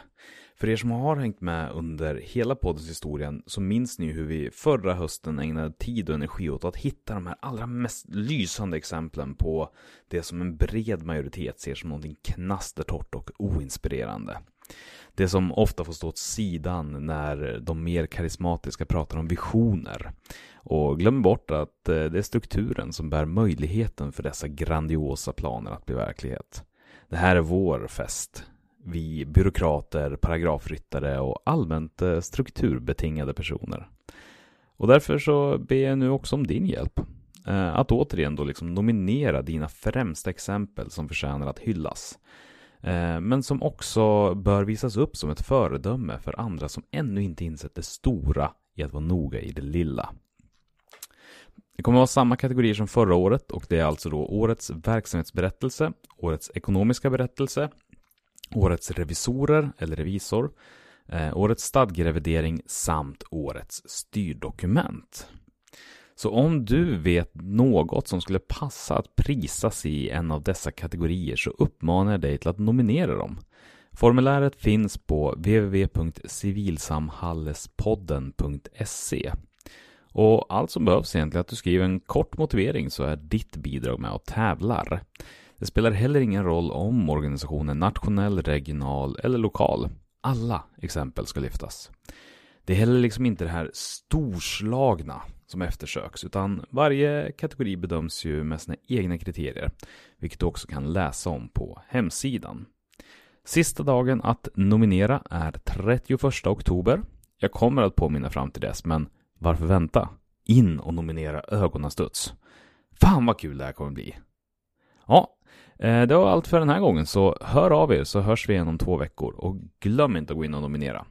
För er som har hängt med under hela poddens historien så minns ni hur vi förra hösten ägnade tid och energi åt att hitta de här allra mest lysande exemplen på det som en bred majoritet ser som någonting knastertorrt och oinspirerande. Det som ofta får stå åt sidan när de mer karismatiska pratar om visioner. Och glöm bort att eh, det är strukturen som bär möjligheten för dessa grandiosa planer att bli verklighet. Det här är vår fest vi byråkrater, paragrafryttare och allmänt eh, strukturbetingade personer. Och därför så ber jag nu också om din hjälp. Eh, att återigen då liksom nominera dina främsta exempel som förtjänar att hyllas. Eh, men som också bör visas upp som ett föredöme för andra som ännu inte insett det stora i att vara noga i det lilla. Det kommer att vara samma kategorier som förra året och det är alltså då årets verksamhetsberättelse, årets ekonomiska berättelse, årets revisorer eller revisor, eh, årets stadgerevidering samt årets styrdokument. Så om du vet något som skulle passa att prisas i en av dessa kategorier så uppmanar jag dig till att nominera dem. Formuläret finns på www.civilsamhallespodden.se och allt som behövs egentligen är att du skriver en kort motivering så är ditt bidrag med och tävlar. Det spelar heller ingen roll om organisationen är nationell, regional eller lokal. Alla exempel ska lyftas. Det är heller liksom inte det här storslagna som eftersöks, utan varje kategori bedöms ju med sina egna kriterier, vilket du också kan läsa om på hemsidan. Sista dagen att nominera är 31 oktober. Jag kommer att påminna fram till dess, men varför vänta? In och nominera Ögonastuds. Fan vad kul det här kommer bli! Ja, Eh, det var allt för den här gången, så hör av er så hörs vi igen om två veckor och glöm inte att gå in och nominera.